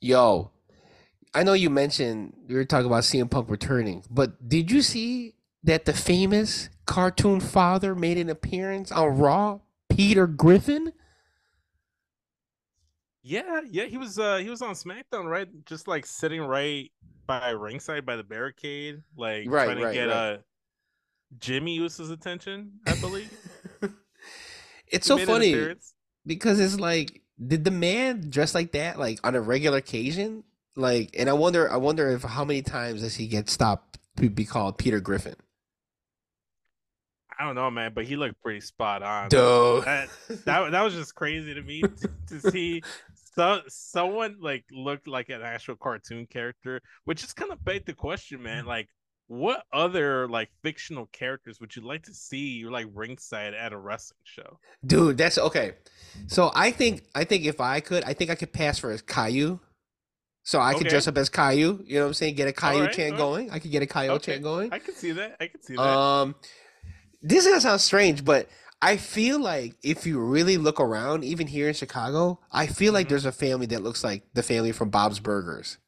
Yo, I know you mentioned you were talking about CM Punk returning, but did you see that the famous cartoon father made an appearance on Raw? Peter Griffin. Yeah, yeah, he was uh he was on SmackDown, right? Just like sitting right by ringside by the barricade, like Right, trying to right, get right. uh Jimmy Uso's attention, I believe. It's He so funny because it's like, did the man dress like that like on a regular occasion? Like, and I wonder, I wonder if how many times does he get stopped to be called Peter Griffin? I don't know, man, but he looked pretty spot on. Dude. That, that that was just crazy to me to, to see so someone like looked like an actual cartoon character, which is kind of begged the question, man. Like, what other like fictional characters would you like to see you like ringside at a wrestling show? Dude, that's okay. So I think I think if I could, I think I could pass for a Caillou. So I could dress up as Caillou. You know what I'm saying? Get a Caillou Alright, chant alright. going. I could get a Caillou Okay, chant going. I can see that. I can see that. Um, this is gonna sound strange, but I feel like if you really look around, even here in Chicago, I feel like Mhm. there's a family that looks like the family from Bob's Burgers.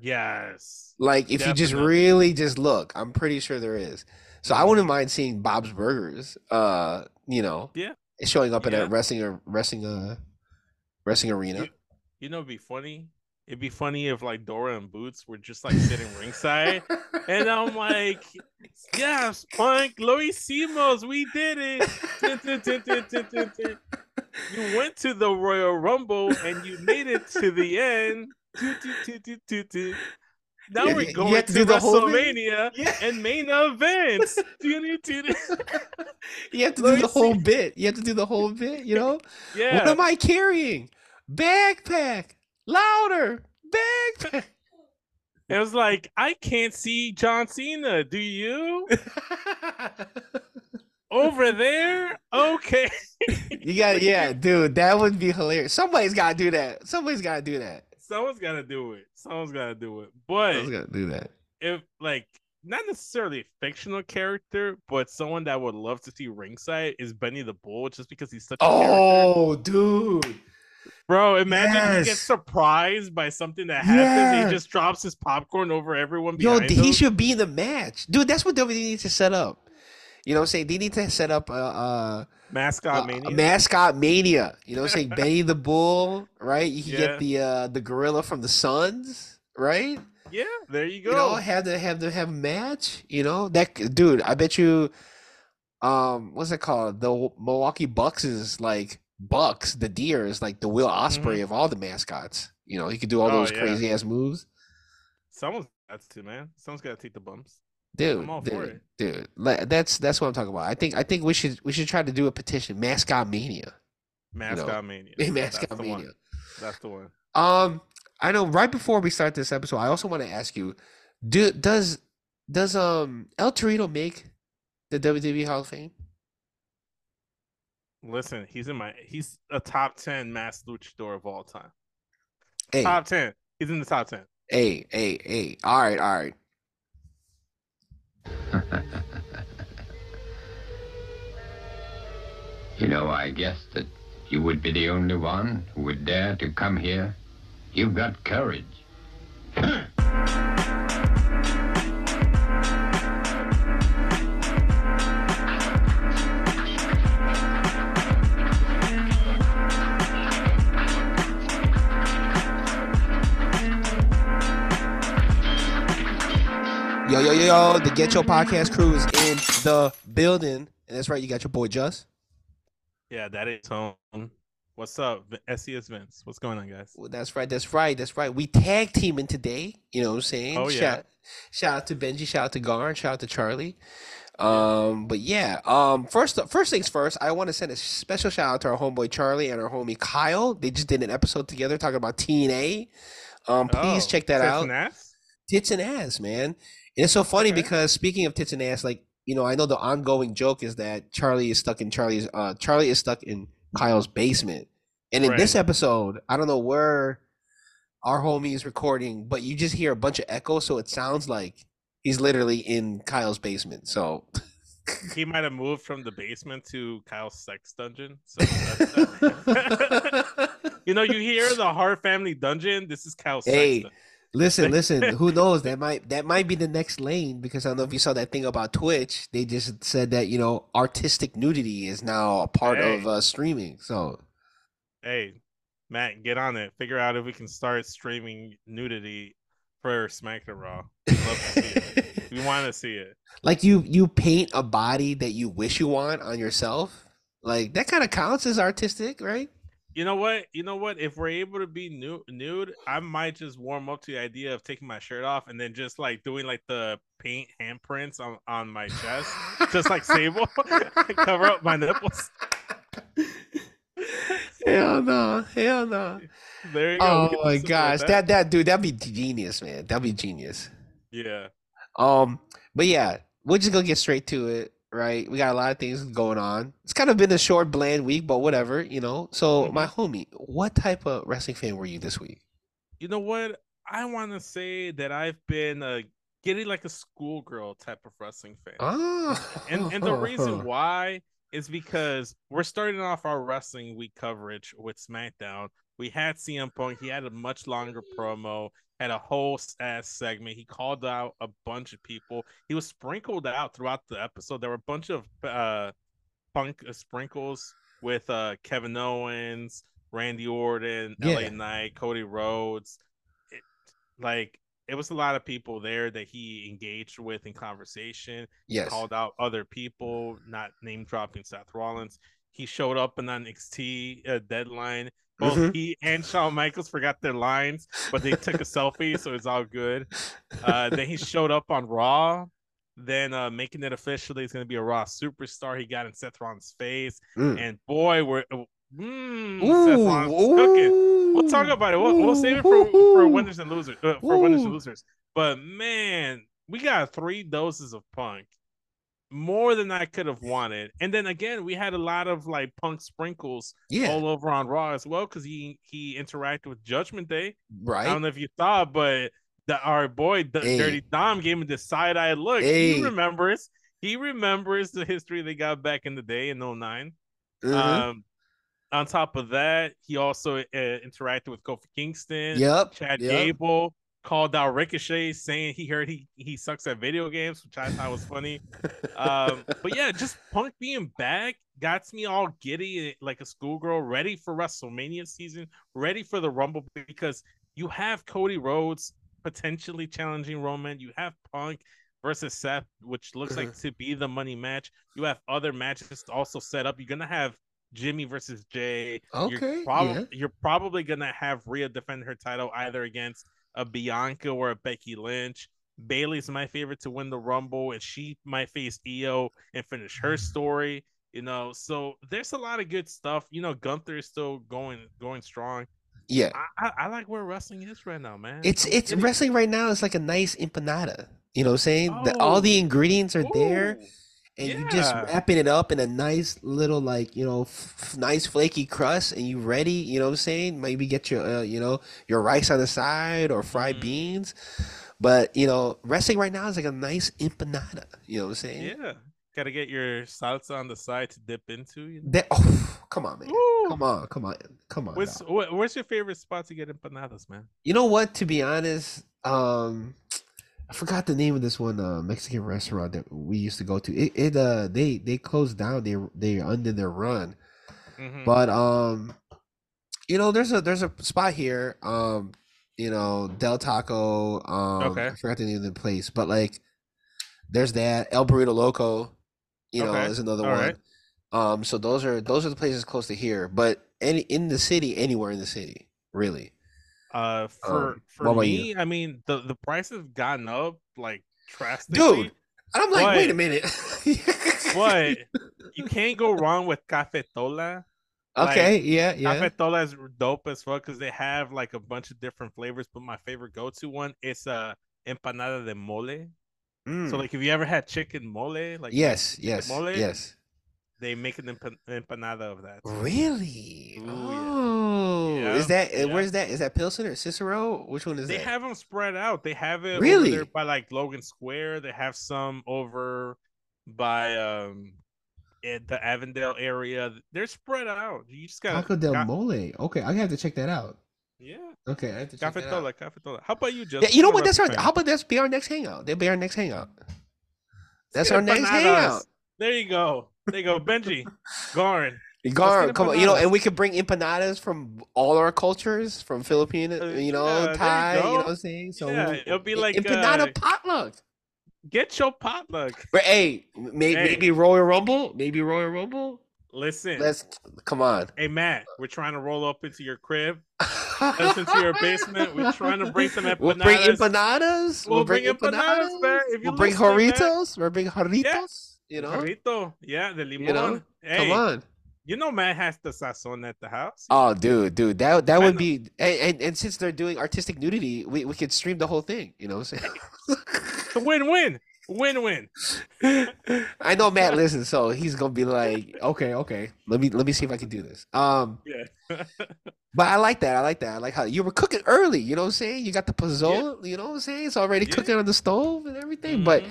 yes. Like if you just really just look, I'm pretty sure there is. So I wouldn't mind seeing Bob's Burgers. Uh, you know, Yeah. showing up in Yeah. a wrestling or wrestling uh wrestling arena. You, you know, it'd be funny. It'd be funny if like Dora and Boots were just like sitting ringside, and I'm like, "Yes, Punk, lo hicimos, we did it." You went to the Royal Rumble and you made it to the end. Now Yeah, we're going to, to do the whole thing? WrestleMania Yeah. and main events. You have to Let do the whole bit. You have to do the whole bit, you know? Yeah. What am I carrying? Backpack. Louder. Backpack. It was like, I can't see John Cena. Do you? Over there? Okay. you got yeah, dude, that would be hilarious. Somebody's gotta do that. Somebody's gotta do that. Someone's got to do it. Someone's got to do it. But Someone's gotta do that. if, like, not necessarily a fictional character, but someone that would love to see ringside is Benny the Bull, just because he's such a character. Oh, dude. Bro, imagine he gets yes. surprised by something that happens. Yeah. he just drops his popcorn over everyone Yo, he him. should be in the match. Dude, that's what WWE needs to set up. You know what I'm saying? They need to set up a, a, Mascot a- mania. a mascot mania. You know what I'm saying? Benny the Bull, right? You can Yeah. get the uh the gorilla from the Suns, right? yeah, there you go. You know, have to have to have a match. You know that dude. I bet you. Um, what's it called? The Milwaukee Bucks is like Bucks. The deer is like the Will Ospreay of all the mascots. You know, he could do all Mm-hmm. Oh, those yeah. crazy ass moves. Someone's got to, man. Someone's got to take the bumps. Dude, I'm all for dude, dude. That's that's what I'm talking about. I think I think we should we should try to do a petition, mascot mania, Mascot mania. mascot That's the mania. one. That's the one. Um, I know. Right before we start this episode, I also want to ask you: Do does does um El Torito make the WWE Hall of Fame? Listen, he's in my. He's a top ten mass luchador of all time. Hey, Top ten. He's in the top ten. hey, hey, hey! All right, all right. You know, I guessed that you would be the only one who would dare to come here. You've got courage. Yo! The Getcho Podcast crew is in the building, and that's right. You got your boy Juss. Yeah, that is home. What's up, SES Vince? What's going on, guys? Well, that's right. That's right. That's right. We tag teaming today. You know what I'm saying? Oh, yeah. Shout, shout out to Benji. Shout out to Garn. Shout out to Charlie. Um, but yeah. Um, first, first things first. I want to send a special shout out to our homeboy Charlie and our homie Kyle. They just did an episode together talking about TNA. Um, please Oh, check that out. and ass? Tits and ass, man. And it's so funny Okay. because speaking of tits and ass, like you know, I know the ongoing joke is that Charlie is stuck in Charlie's. Uh, Charlie is stuck in Kyle's basement. And in this episode, I don't know where our homie is recording, but you just hear a bunch of echo, so it sounds like he's literally in Kyle's basement. So He might have moved from the basement to Kyle's sex dungeon. So that's, You know, you hear the Hart family dungeon. This is Kyle's. Hey, Sexton. Listen, listen. Who knows? That might that might be the next lane because I don't know if you saw that thing about Twitch. They just said that you know artistic nudity is now a part Hey. of uh, streaming. So Hey, Matt, get on it. Figure out if we can start streaming nudity for SmackDown Raw. We'd love to see it. We want to see it. like you you paint a body that you wish you want on yourself. Like that kind of counts as artistic, right? You know what? You know what? If we're able to be nude, nude, I might just warm up to the idea of taking my shirt off and then just like doing like the paint handprints on on my chest, just like Sable, cover up my nipples. hell no, hell no. There you go. Oh can do my gosh, like that that dude, that'd be genius, man. That'd be genius. Yeah. Um, but yeah, we're just gonna get straight to it, right? We got a lot of things going on. It's kind of been a short, bland week, but whatever, you know. So, Mhm. my homie, what type of wrestling fan were you this week? You know what? I want to say that I've been uh, getting like a schoolgirl type of wrestling fan. Oh, and and the reason why is because we're starting off our wrestling week coverage with SmackDown. We had CM Punk. He had a much longer promo, had a whole ass segment. He called out a bunch of people. He was sprinkled out throughout the episode. There were a bunch of uh, Punk uh, sprinkles with uh, Kevin Owens, Randy Orton, Yeah. LA Knight, Cody Rhodes. It, like it was a lot of people there that he engaged with in conversation yes, called out other people, not name dropping Seth Rollins. He showed up in NXT uh, deadline. Both Mhm. he and Shawn Michaels forgot their lines, but they took a selfie, so it's all good. Uh, then he showed up on Raw, then uh, making it official he's going to be a Raw superstar. He got in Seth Rollins' face, Mm. and boy, we're mm, Seth Rollins is cooking. We'll talk about it. We'll, we'll save it for, ooh, for winners and losers. Uh, for winners and losers. But man, we got three doses of Punk, more than I could have wanted. And then again, we had a lot of like Punk sprinkles Yeah, all over on Raw as well because he he interacted with Judgment Day. Right. I don't know if you saw, but the, our boy D- Hey. Dirty Dom gave him the side eye look. Hey. He remembers. He remembers the history they got back in the day in 9 Mhm. um, on top of that, he also uh, interacted with Kofi Kingston. Yep, Chad yep. Gable called out Ricochet, saying he heard he he sucks at video games, which I thought was funny. Um, but yeah, just Punk being back got me all giddy, like a schoolgirl, ready for WrestleMania season, ready for the Rumble because you have Cody Rhodes potentially challenging Roman. You have Punk versus Seth, which looks like to be the money match. You have other matches also set up. You're gonna have Jimmy versus Jay. Okay, You're, prob- yeah. you're probably gonna have Rhea defend her title either against a Bianca or a Becky Lynch. Bayley's my favorite to win the Rumble, and she might face Io and finish her mm. story. You know, so there's a lot of good stuff. You know, Gunther is still going going strong. Yeah, I, I, I like where wrestling is right now, man. it's it's getting- wrestling right now is like a nice empanada. You know what I'm saying? The, all oh. the Oh. ingredients are there. And you just wrapping it up in a nice little like you know f- nice flaky crust and you ready you know what i'm saying maybe get your uh, you know your rice on the side or fried Mhm. beans but you know resting right now is like a nice empanada you know what i'm saying yeah. Got to get your salsa on the side to dip into. You know? that oh come on man Ooh. come on come on come on What's where's your favorite spot to get empanadas, man? you know what to be honest um I forgot the name of this one uh, Mexican restaurant that we used to go to. It, it uh they they closed down. They they under their run. Mhm. But um, you know, there's a there's a spot here. Um, you know, Del Taco. Um, Okay. I forgot the name of the place, but like, there's that El Burrito Loco. You know, Okay. is another All one. right. Um, so those are those are the places close to here. But any in the city, anywhere in the city, really. Uh, for Um, for what about you? me, I mean the the price has gotten up like drastically. Dude, I'm like, wait a minute. But you can't go wrong with Cafe Tola. like, okay, yeah, yeah. Cafe Tola is dope as fuck because they have like a bunch of different flavors. But my favorite go to one is uh empanada de mole. Mm. So like, if you ever had chicken mole, like yes, yes, mole, yes. they make an empan- empanada of that. Really? Ooh, yeah. Oh, Yeah, is that yeah. where's that? Is that Pilsen or Cicero? Which one is They that? They have them spread out. They have it Really? over there by like Logan Square. They have some over by um in the Avondale area. They're spread out. You just got Taco del Mole. Okay, I have to check that out. Yeah. Okay, I have to check that out. Cafe Tola, cafetola. How about you, Yeah, you know what? That's our. How about that's be our next hangout? They'll be our next hangout. That's our get next hangout. There you go. There you go. Benji, Garn. Gar, come on, you know, and we could bring empanadas from all our cultures, from Filipino, Uh, you know, yeah, there you Thai, you, know what I'm saying? So Yeah, we'll- it'll be like, empanada uh, potluck. Get your potluck. But hey, may, Hey. maybe Royal Rumble, maybe Royal Rumble. Listen. Let's come on. Hey Matt, we're trying to roll up into your crib. Us into your basement. We're trying to bring some empanadas. We'll bring empanadas. We'll bring empanadas, you We'll bring listening, man. We'll bring Jarritos. You know, Jarrito. Yeah, the limon. You know? Hey, come on. You know Matt has the sazon at the house. Oh, dude, dude, that that would be, and, and and since they're doing artistic nudity, we, we could stream the whole thing. You know what I'm win-win. Win-win. I know Matt listens, so he's gonna be like, okay, okay, let me let me see if I can do this. Um, Yeah. but I like that. I like that. I like how you were cooking early. You know what I'm saying? You got the pozole. You know what I'm saying? It's already Yeah. cooking on the stove and everything. But Mhm.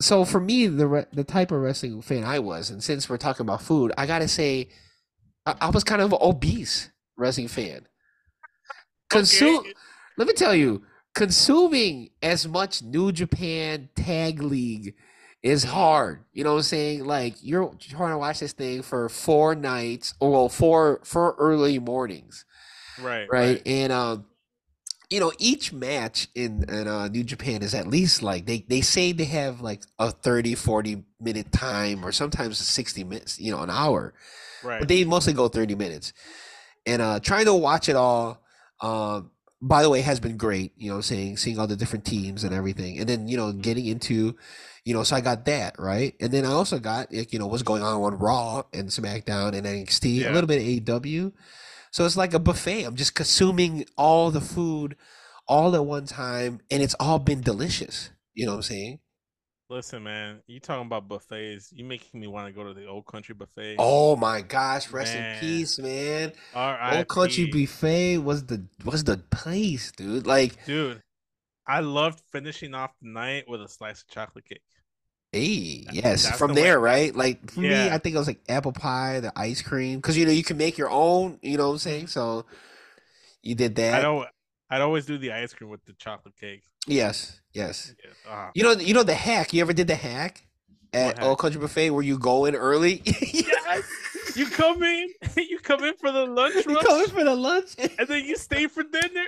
So for me, the re- the type of wrestling fan I was, and since we're talking about food, I gotta say, I, I was kind of an obese wrestling fan. Consume. Okay. Let me tell you, consuming as much New Japan Tag League is hard. You know what I'm saying? Like you're trying to watch this thing for four nights, or well, four four early mornings Right. right? And um, you know, each match in in uh, New Japan is at least like they they say they have like a 30 40 minute time or sometimes 60 minutes, you know, an hour. Right. But they mostly go 30 minutes. And uh trying to watch it all um by the way has been great, you know, I'm saying seeing all the different teams and everything. And then, you know, getting into you know, so I got that, right? And then I also got like, you know, what's going on on Raw and SmackDown and NXT, Yeah. a little bit of AEW. So it's like a buffet. I'm just consuming all the food all at one time, and it's all been delicious. You know what I'm saying? Listen, man. You talking about buffets? You making me want to go to the old country buffet. Oh my gosh, rest Man. in peace, man. R.I.P. Old Country Buffet was the was the place, dude. Like, Dude, I loved finishing off the night with a slice of chocolate cake. Hey, That- yes, from the way- there, right? Like for me, I think it was like apple pie, the ice cream, because you know you can make your own. You know what I'm saying? So you did that. I don't. I'd always do the ice cream with the chocolate cake. Yes, yes. Yeah. ah. You know, you know the hack. You ever did the hack at hack? Old Country Buffet where you go in early? Yes. You come in. You come in for the lunch you rush, go in for the lunch. and then you stay for dinner.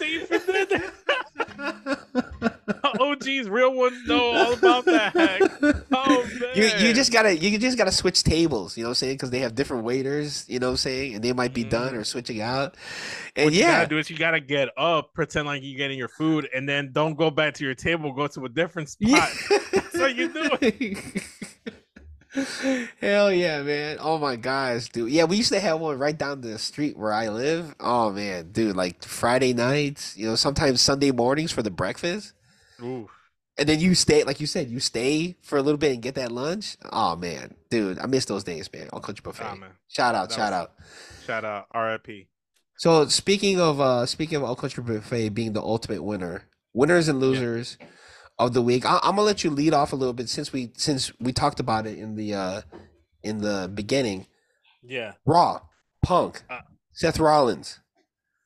You stay for dinner. OGs, real ones know all about that hack. Oh man. You you just gotta you just gotta switch tables, you know what I'm saying? Because they have different waiters, you know what I'm saying, and they might be done mm-hmm. or switching out. And what you yeah, gotta do is you gotta get up, pretend like you're getting your food, and then don't go back to your table. Go to a different spot. That's how you do Hell yeah, man! Oh my gosh, dude. Yeah, we used to have one right down the street where I live. Oh man, dude, like Friday nights, you know, sometimes Sunday mornings for the breakfast. Ooh, And then you stay, like you said, you stay for a little bit and get that lunch. Oh man, dude, I miss those days, man. Old Country Buffet. ah, man. Shout out, That shout was- out. Shout out, RIP. So speaking of uh speaking of Old Country Buffet being the ultimate winner, winners and losers of the week. I, I'm gonna let you lead off a little bit since we since we talked about it in the uh in the beginning. Yeah. Raw, Punk, Uh, Seth Rollins.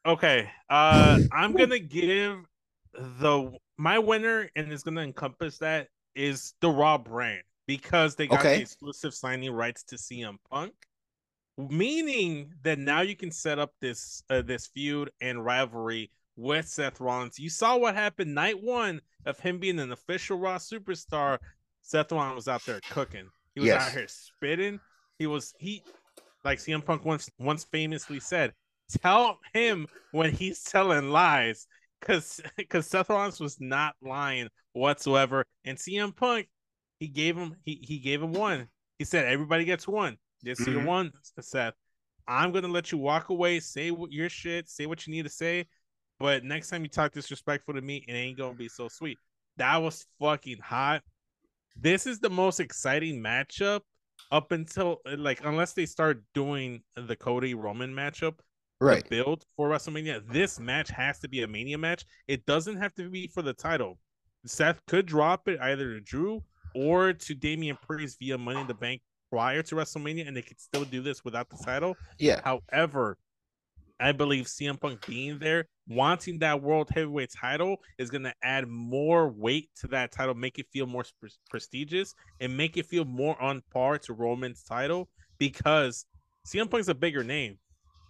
Okay. Uh, I'm gonna give the my winner, and it's gonna encompass that is the Raw brand because they got Okay. the exclusive signing rights to CM Punk, meaning that now you can set up this uh, this feud and rivalry with Seth Rollins. You saw what happened night one of him being an official Raw superstar. Seth Rollins was out there cooking. He was Yes. out here spitting. He was he like CM Punk once once famously said, tell him when he's telling lies because because Seth Rollins was not lying whatsoever. And CM Punk, he gave him he he gave him one. He said everybody gets one. This is your Mhm. one, Seth. I'm gonna let you walk away, say what your shit, say what you need to say. But next time you talk disrespectful to me, it ain't gonna be so sweet. That was fucking hot. This is the most exciting matchup up until like unless they start doing the Cody Roman matchup Right. build for WrestleMania. This match has to be a Mania match. It doesn't have to be for the title. Seth could drop it either to Drew or to Damian Priest via Money in the Bank prior to WrestleMania, and they could still do this without the title. Yeah. However, I believe CM Punk being there, wanting that World Heavyweight title, is going to add more weight to that title, make it feel more pre- prestigious, and make it feel more on par to Roman's title because CM Punk's a bigger name.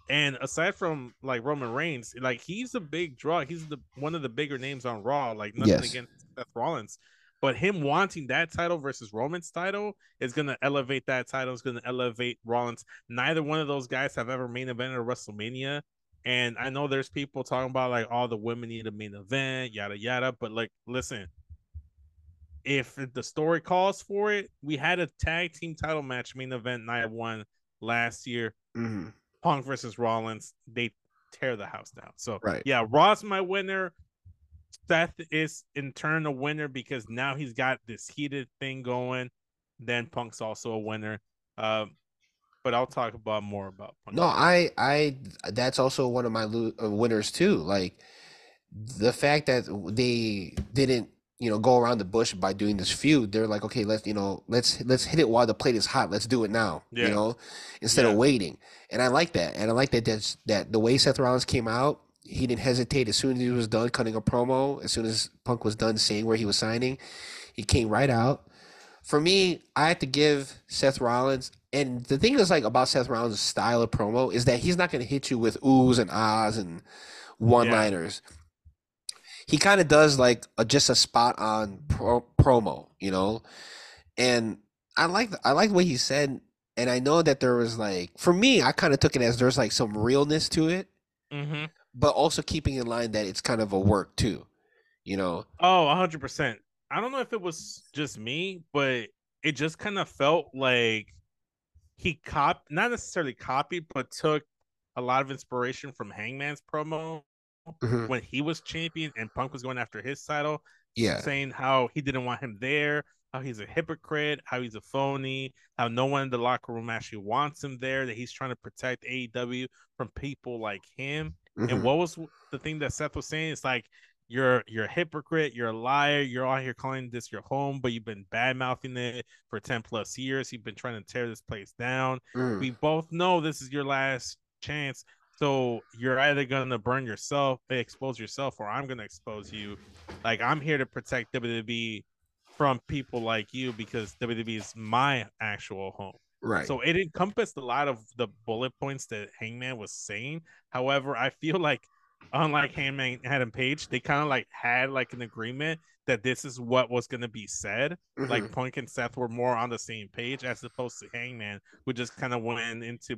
And aside from like Roman Reigns, like he's a big draw. He's the one of the bigger names on Raw. Like nothing Yes. against Seth Rollins, but him wanting that title versus Roman's title is going to elevate that title. Is going to elevate Rollins. Neither one of those guys have ever main evented a WrestleMania. And I know there's people talking about like all the women need a main event, yada yada. But like, listen, if the story calls for it, we had a tag team title match main event night one last year. hmm Punk versus Rollins, they tear the house down. So Right. yeah, Raw's my winner. Seth is in turn a winner because now he's got this heated thing going. Then Punk's also a winner. Um, but I'll talk about more about Punk. No, I, I, that's also one of my lo- uh, winners too. Like the fact that they didn't, you know, go around the bush by doing this feud. They're like, okay, let's, you know, let's let's hit it while the plate is hot. Let's do it now. Yeah. You know, instead Yeah. of waiting. And I like that. And I like that that's that the way Seth Rollins came out. He didn't hesitate as soon as he was done cutting a promo. As soon as Punk was done saying where he was signing, he came right out. For me, I had to give Seth Rollins, and the thing is like about Seth Rollins' style of promo is that he's not going to hit you with oohs and ahs and one-liners. He kind of does like a, just a spot on pro- promo, you know, and I like I like what he said, and I know that there was like for me, I kind of took it as there's like some realness to it, hmm but also keeping in line that it's kind of a work too, you know. Oh, 100%. I don't know if it was just me, but it just kind of felt like he cop not necessarily copied, but took a lot of inspiration from Hangman's promo Mhm. when he was champion and Punk was going after his title, Yeah, saying how he didn't want him there, how he's a hypocrite, how he's a phony, how no one in the locker room actually wants him there, that he's trying to protect AEW from people like him. Mhm. And what was the thing that Seth was saying? It's like you're you're a hypocrite, you're a liar, you're out here calling this your home, but you've been bad mouthing it for 10 plus years. You've been trying to tear this place down. Mm. We both know this is your last chance. So you're either gonna burn yourself, expose yourself, or I'm gonna expose you. Like I'm here to protect WWE from people like you because WWE is my actual home. Right. So it encompassed a lot of the bullet points that Hangman was saying. However, I feel like unlike Hangman Adam Page, they kind of like had like an agreement that this is what was going to be said. Mhm. Like Punk and Seth were more on the same page as opposed to Hangman, who just kind of went into you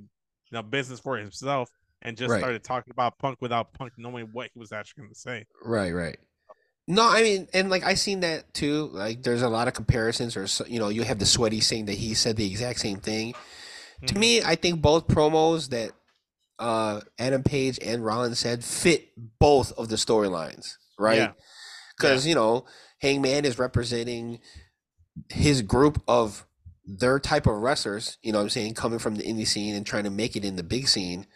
know business for himself and just Right. started talking about Punk without Punk knowing what he was actually going to say. Right, right. No, I mean, and like I seen that too. Like, there's a lot of comparisons, or you know, you have the sweaty saying that he said the exact same thing. To Mhm. me, I think both promos that uh Adam Page and Rollins said fit both of the storylines, right? Yeah. Because you know, Hangman is representing his group of their type of wrestlers. You know, what I'm saying coming from the indie scene and trying to make it in the big scene,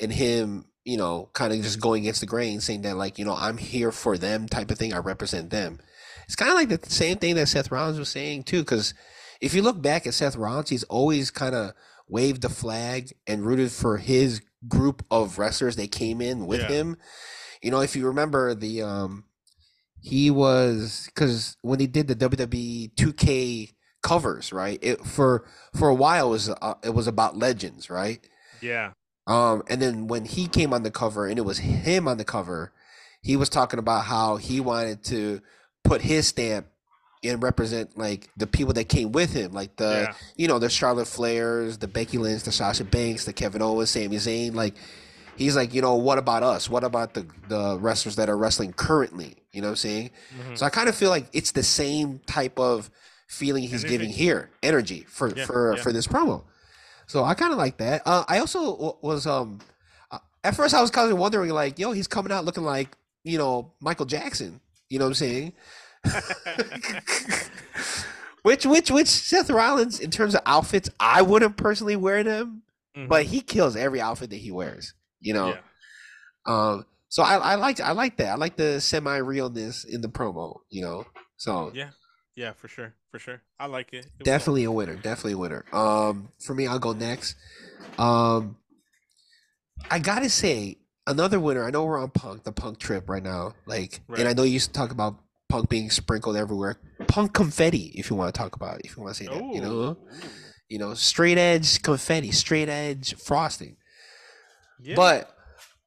and him, you know, kind of just going against the grain, saying that like, you know, I'm here for them type of thing. I represent them. It's kind of like the same thing that Seth Rollins was saying too, because if you look back at Seth Rollins, he's always kind of waved the flag and rooted for his group of wrestlers that came in with Yeah. him. You know, if you remember the um he was because when he did the WWE 2K covers, right? It for for a while it was uh, it was about legends, right? Yeah. Um, and then when he came on the cover and it was him on the cover, he was talking about how he wanted to put his stamp and represent like the people that came with him, like the yeah. you know the Charlotte Flairs, the Becky Lynch, the Sasha Banks, the Kevin Owens, Sami Zayn. Like he's like, you know, what about us? What about the the wrestlers that are wrestling currently? You know what I'm saying? Mhm. So I kind of feel like it's the same type of feeling he's giving here, energy for Yeah, for yeah. for this promo. So I kind of like that. Uh, I also was um uh, at first I was kind of wondering like, yo, he's coming out looking like you know Michael Jackson. You know what I'm saying? which which which Seth Rollins in terms of outfits, I wouldn't personally wear them, Mhm. but he kills every outfit that he wears. You know. yeah. Um, so I, I like I like that. I like the semi realness in the promo, you know. So Yeah. Yeah, for sure, for sure. I like it. It Definitely a winner. Definitely a winner. Um, for me, I'll go next. Um, I gotta say another winner. I know we're on Punk, the Punk trip right now. Like, and I know you used to talk about Punk being sprinkled everywhere. Punk confetti, if you want to talk about it, if you want to say that. You know, you know, straight edge confetti, straight edge frosting. yeah. But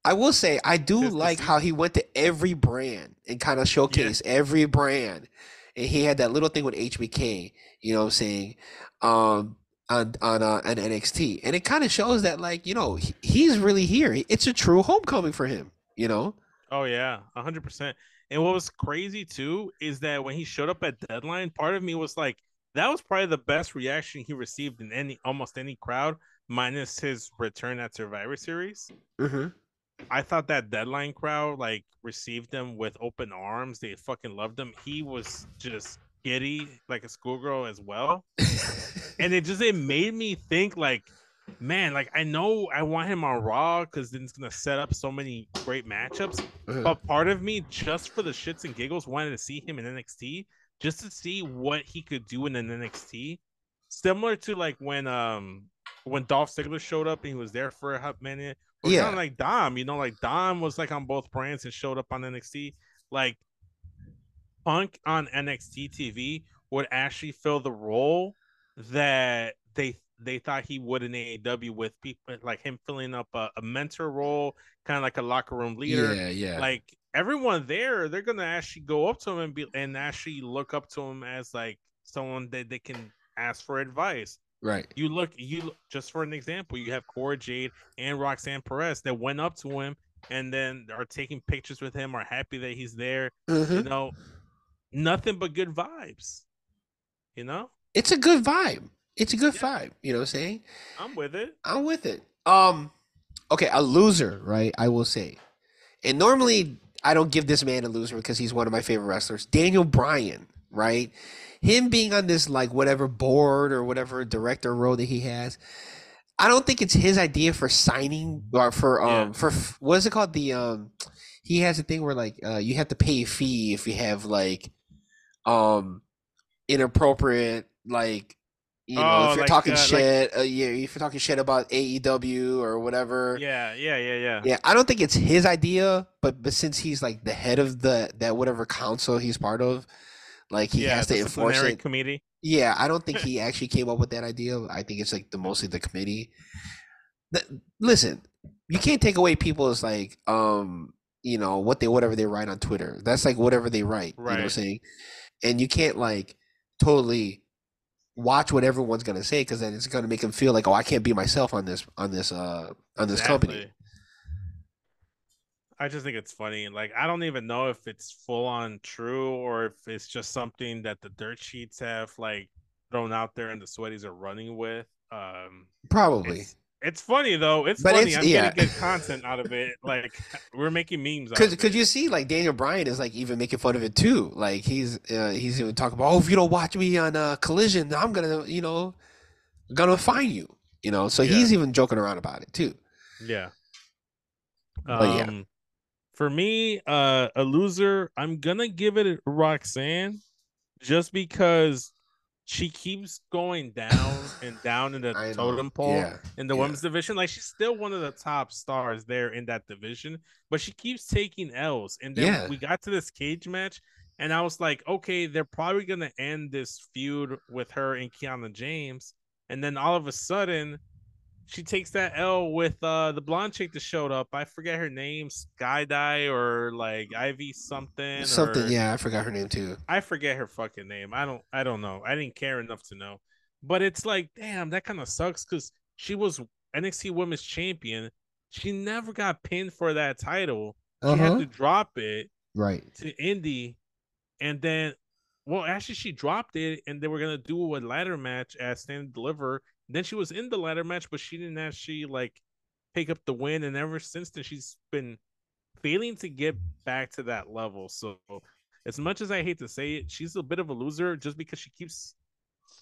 I will say I do like how he went to every brand and kind of showcased every brand. And he had that little thing with HBK, you know what I'm saying, um, on on uh, on NXT. And it kind of shows that like, you know, he, he's really here. It's a true homecoming for him, you know? Oh yeah, a hundred percent. And what was crazy too is that when he showed up at deadline, part of me was like, that was probably the best reaction he received in any almost any crowd, minus his return at Survivor Series. Mhm. I thought that deadline crowd like received him with open arms. They fucking loved him. He was just giddy like a schoolgirl as well. and it just it made me think like man like i know i want him on raw because then it's gonna set up so many great matchups Mhm. but part of me just for the shits and giggles wanted to see him in nxt just to see what he could do in an nxt similar to like when um when Dolph Ziggler showed up and he was there for a hot minute or Yeah. kind of like Dom you know like Dom was like on both brands and showed up on NXT like Punk on NXT TV would actually fill the role that they they thought he would in AEW with people like him filling up a, a mentor role, kind of like a locker room leader. yeah, yeah. Like everyone there, they're gonna actually go up to him and be and actually look up to him as like someone that they can ask for advice. Right. You look, you just for an example, you have Cora Jade and Roxanne Perez that went up to him and then are taking pictures with him, are happy that he's there. Mhm. You know, nothing but good vibes. You know, It's a good vibe. It's a good Yeah. vibe, you know what I'm saying? I'm with it. I'm with it. Um, okay, a loser, right? I will say, and normally I don't give this man a loser because he's one of my favorite wrestlers. Daniel Bryan, right? Him being on this like whatever board or whatever director role that he has. I don't think it's his idea for signing or for um Yeah. for what is it called the um he has a thing where like uh you have to pay a fee if you have like um inappropriate like you know Oh, if you're like, talking uh, like- shit uh, yeah if you're talking shit about AEW or whatever Yeah, yeah, yeah, yeah. yeah I don't think it's his idea but but since he's like the head of the that whatever council he's part of like he yeah, has to enforce it committee. yeah, I don't think he actually came up with that idea. I think it's like the mostly the committee. Th- Listen, you can't take away people's like um you know what they whatever they write on Twitter. That's like whatever they write. You know what I'm saying? And you can't like totally watch what everyone's gonna say because then it's gonna make them feel like oh I can't be myself on this on this uh on this company. I just think it's funny. Like I don't even know if it's full on true or if it's just something that the dirt sheets have like thrown out there and the sweaties are running with. Um Probably. it's, it's funny though. It's But funny. it's- I'm yeah. getting good content out of it. Like we're making memes Cause, cause you see, like Daniel Bryan is like even making fun of it too. Like he's uh, he's even talking about, oh, if you don't watch me on uh, Collision, I'm gonna, you know, gonna find you. You know, so he's even joking around about it too. Yeah. But yeah. For me, uh, a loser, I'm gonna give it Roxanne, just because she keeps going down and down in the I know. totem pole Yeah, in the yeah. women's division. Like she's still one of the top stars there in that division, but she keeps taking L's. And then Yeah. we got to this cage match, and I was like, okay, they're probably gonna end this feud with her and Kiana James, and then all of a sudden she takes that L with uh the blonde chick that showed up. I forget her name, Skydie or like Ivy something. Something. or- Yeah, I forgot her name too. I forget her fucking name. I don't I don't know. I didn't care enough to know. But it's like, damn, that kind of sucks because she was NXT Women's Champion. She never got pinned for that title. She Uh had to drop it Right. to Indi, and then, well, actually, she dropped it, and they were gonna do a ladder match at Stand and Deliver. Then she was in the ladder match, but she didn't actually like pick up the win, and ever since then, she's been failing to get back to that level. So, as much as I hate to say it, she's a bit of a loser just because she keeps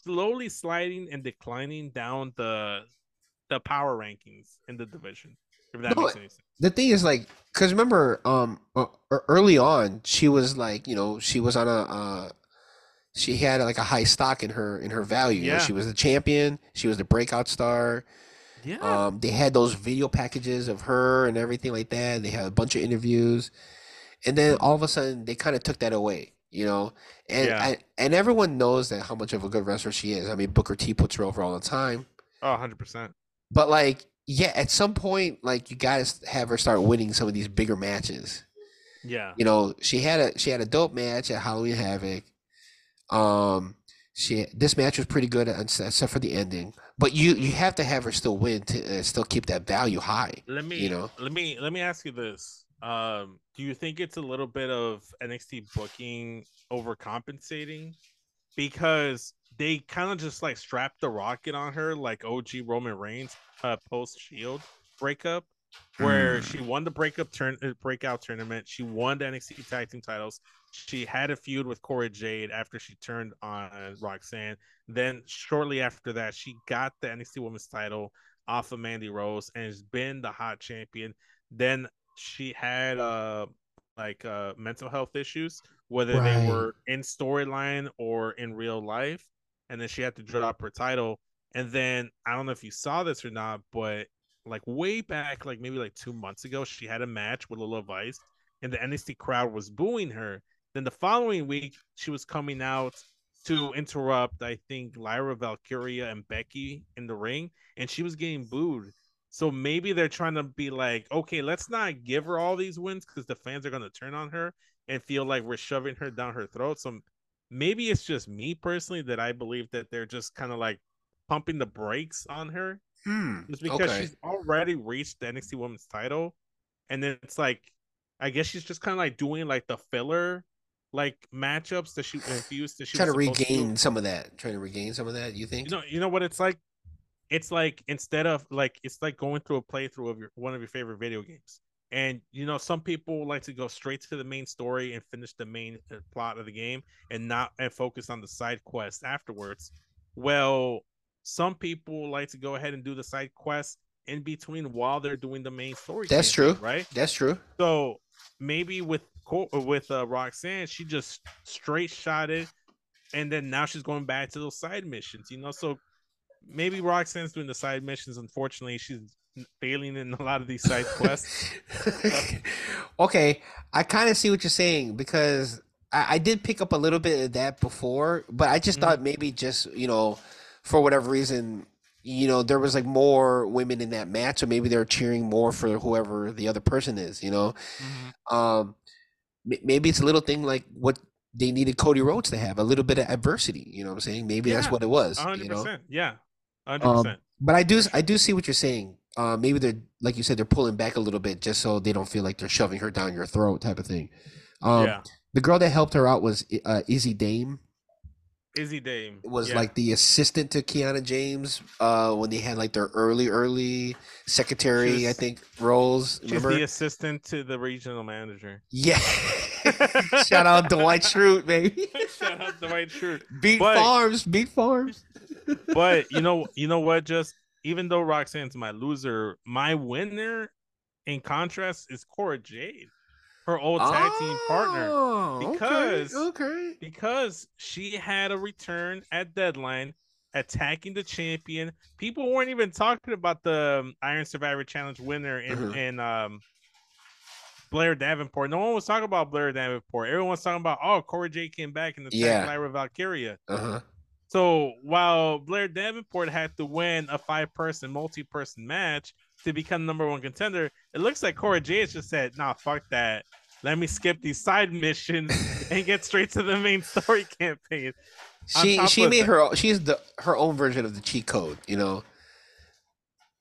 slowly sliding and declining down the the power rankings in the division. If that No, makes any sense. The thing is, like, cause remember, um, uh, early on, she was like, you know, she was on a, uh, she had like a high stock in her in her value. You know, Yeah. she was the champion. She was the breakout star. Yeah. Um, they had those video packages of her and everything like that. They had a bunch of interviews, and then all of a sudden they kind of took that away, you know. And Yeah. I, and everyone knows that how much of a good wrestler she is. I mean, Booker T puts her over all the time. oh, 100%. But like, yeah, at some point, like you guys have her start winning some of these bigger matches. Yeah. You know, she had a she had a dope match at Halloween Havoc. Um, she this match was pretty good except for the ending. But you you have to have her still win to uh, still keep that value high. Let me you know. let me let me ask you this. Um, do you think it's a little bit of NXT booking overcompensating? Because they kind of just like strapped the rocket on her like OG Roman Reigns uh, post Shield breakup, where Hmm. she won the breakup turn uh, breakout tournament. She won the NXT tag team titles. She had a feud with Cora Jade after she turned on Roxanne. Then shortly after that, she got the NXT Women's title off of Mandy Rose and has been the hot champion. Then she had uh like uh mental health issues, whether Right. they were in storyline or in real life, and then she had to drop her title. And then I don't know if you saw this or not, but like way back, like maybe like two months ago, she had a match with Lola Vice, and the NXT crowd was booing her. Then the following week, she was coming out to interrupt, I think, Lyra Valkyria and Becky in the ring, and she was getting booed. So maybe they're trying to be like, okay, let's not give her all these wins because the fans are going to turn on her and feel like we're shoving her down her throat. So maybe it's just me personally that I believe that they're just kind of like pumping the brakes on her Hmm. just because Okay. she's already reached the NXT Women's title, and then it's like, I guess she's just kind of like doing like the filler, like matchups that she infused that she Trying to was supposed do. regain some of that. Trying to regain some of that. You think? You know, you know what it's like. It's like instead of like it's like going through a playthrough of your one of your favorite video games, and you know some people like to go straight to the main story and finish the main uh, plot of the game, and not and focus on the side quest afterwards. Well, some people like to go ahead and do the side quests in between while they're doing the main story. That's campaign, true. right? That's true. So maybe with with uh, Roxanne, she just straight shot it, and then now she's going back to those side missions. You know, so maybe Roxanne's doing the side missions. Unfortunately, she's failing in a lot of these side quests. okay, I kind of see what you're saying because I, I did pick up a little bit of that before, but I just Mhm. thought maybe just you know, for whatever reason, you know, there was like more women in that match, so maybe they're cheering more for whoever the other person is. You know, um, m- maybe it's a little thing like what they needed Cody Rhodes to have a little bit of adversity. You know what I'm saying? Maybe that's what it was. hundred You know. yeah, hundred Um. But I do I do see what you're saying. Uh, maybe they're like you said they're pulling back a little bit just so they don't feel like they're shoving her down your throat type of thing. Um, yeah, The girl that helped her out was uh, Izzy Dame. Izzy Dame Was yeah. like the assistant to Kiana James uh, when they had like their early early secretary I think roles. she's Remember? the assistant to the regional manager. yeah. Shout out Dwight Schrute, baby. Shout out to White Shirt. Beet But- Farms, beet Farms. but you know, you know what? Just even though Roxanne's my loser, my winner, in contrast, is Cora Jade, her old tag team partner, Oh, okay, Because- okay. because she had a return at deadline, attacking the champion. People weren't even talking about the um, Iron Survivor Challenge winner in Mhm. in um. Blair Davenport. No one was talking about Blair Davenport. Everyone was talking about, oh, Cora Jade came back in the Yeah. Lyra Valkyria. Uh huh. So while Blair Davenport had to win a five-person, multi-person match to become number one contender, it looks like Cora Jade just said, "Nah, fuck that. Let me skip these side missions and get straight to the main story campaign." She she made that- her own- she's the her own version of the cheat code you know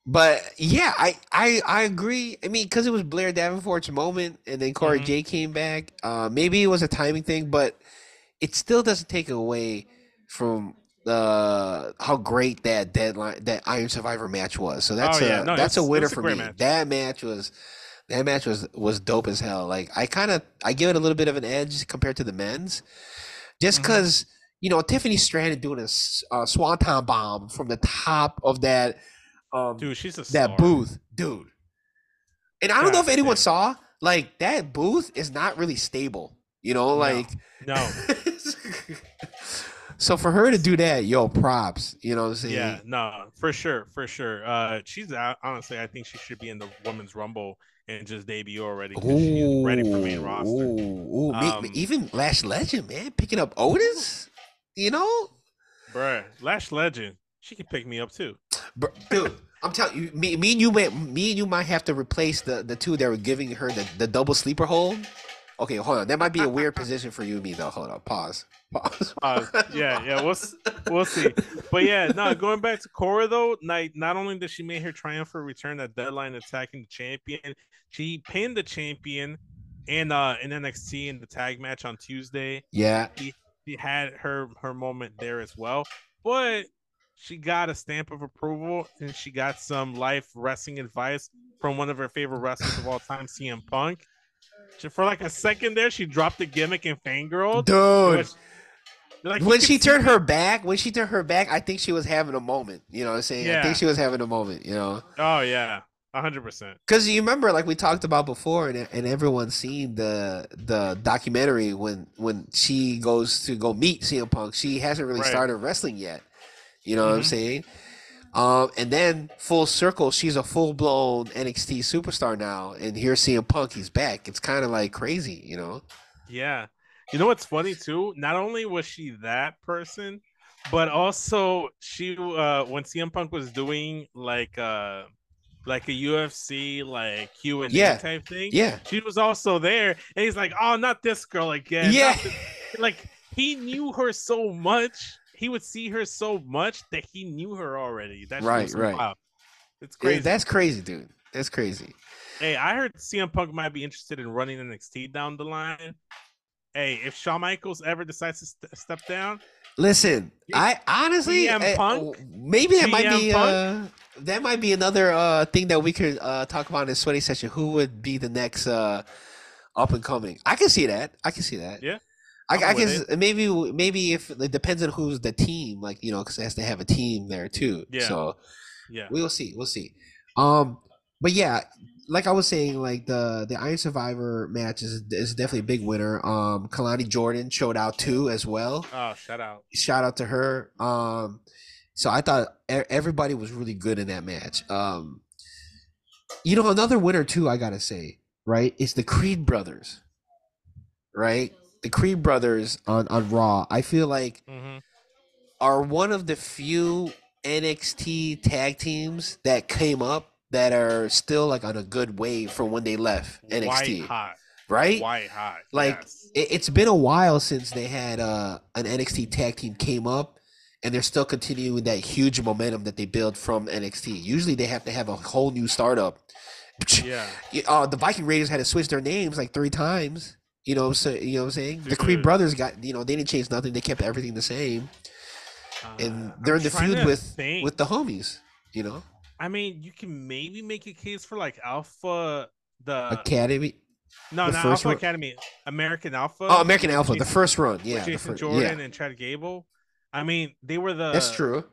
but yeah i i i agree i mean because it was blair davenport's moment and then corey Mhm. j came back uh maybe it was a timing thing but it still doesn't take away from uh how great that deadline that iron survivor match was so that's Oh, yeah. a No, that's a winner a for great me match. that match was that match was was dope as hell like i kind of i give it a little bit of an edge compared to the men's just because you know Tiffany Stratton doing a uh, swanton bomb from the top of that um Dude, she's a that star. booth, dude. And I don't know if anyone saw like that booth is not really stable. You know, No. like No, So for her to do that, yo, props. You know what I'm saying? Yeah, no, for sure, for sure. Uh, she's honestly, I think she should be in the women's rumble and just debut already. 'cause she's ready for main Ooh, roster. ooh, ooh. Um, even Lash Legend, man, picking up Otis. You know, Bruh, Lash Legend, she can pick me up too. Br- dude. I'm telling you, me, me and you, might, me and you might have to replace the the two that were giving her the, the double sleeper hold. Okay, hold on. That might be a weird position for you and me, though. Hold on. Pause. Uh, yeah, yeah, we'll we'll see. But yeah, no, going back to Cora though, like not only did she make her triumphant return at deadline attacking the champion, she pinned the champion and uh in NXT in the tag match on Tuesday. Yeah. She had her her moment there as well, but she got a stamp of approval and she got some life wrestling advice from one of her favorite wrestlers of all time, CM Punk. She- For like a second there, she dropped the gimmick and fangirl. Dude. Like, when she turned her back, when she turned her back, I think she was having a moment. You know what I'm saying? Yeah. I think she was having a moment, you know? Oh yeah, hundred percent. Because you remember, like we talked about before, and, and everyone's seen the the documentary when when she goes to go meet CM Punk. She hasn't really Right. started wrestling yet. You know what I'm Mhm. saying? Um, and then full circle, she's a full blown NXT superstar now, and here's CM Punk. He's back. It's kind of like crazy, you know? Yeah, you know what's funny too? Not only was she that person, but also she uh when CM Punk was doing like uh like a UFC like Q and Yeah. Type thing. Yeah, She was also there, and he's like, "Oh, not this girl again." yeah. like he knew her so much. He would see her so much that he knew her already. That's Right, right. It's crazy. That's crazy, dude. That's crazy. Hey, I heard CM Punk might be interested in running NXT down the line. Hey, if Shawn Michaels ever decides to st- step down, Listen, I honestly eh, Punk? maybe that might be uh, that might be another uh thing that we could uh talk about in the sweaty session. Who would be the next uh up and coming? I can see that. I can see that. Yeah, I, I guess maybe maybe if it depends on who's the team, like you know, because it has to have a team there too. Yeah. So yeah, we'll see. We'll see. Um, but yeah, like I was saying, like the the Iron Survivor match is is definitely a big winner. Um, Kelani Jordan showed out too as well oh, shout out. shout out to her. Um, so I thought everybody was really good in that match. Um, you know, another winner too. I gotta say, right? Is the Creed brothers, right? The Creed brothers on on Raw. I feel like hmm are one of the few NXT tag teams that came up that are still like on a good wave from when they left NXT, White hot, right? white hot. Like, yes. it, it's been a while since they had uh, an NXT tag team came up, and they're still continuing that huge momentum that they built from NXT. Usually, they have to have a whole new startup. yeah, Uh, the Viking Raiders had to switch their names like three times. You know, so you know what I'm saying. The Creed brothers got you know they didn't change nothing. They kept everything the same, and Uh, they're I'm in the feud with think. with the homies. You know, I mean, you can maybe make a case for like Alpha, the Academy. no, the not Alpha one? Academy, American Alpha. Oh, American Alpha, the first run. Yeah, Jason first, Jordan yeah, and Chad Gable. I mean, they were the that's true.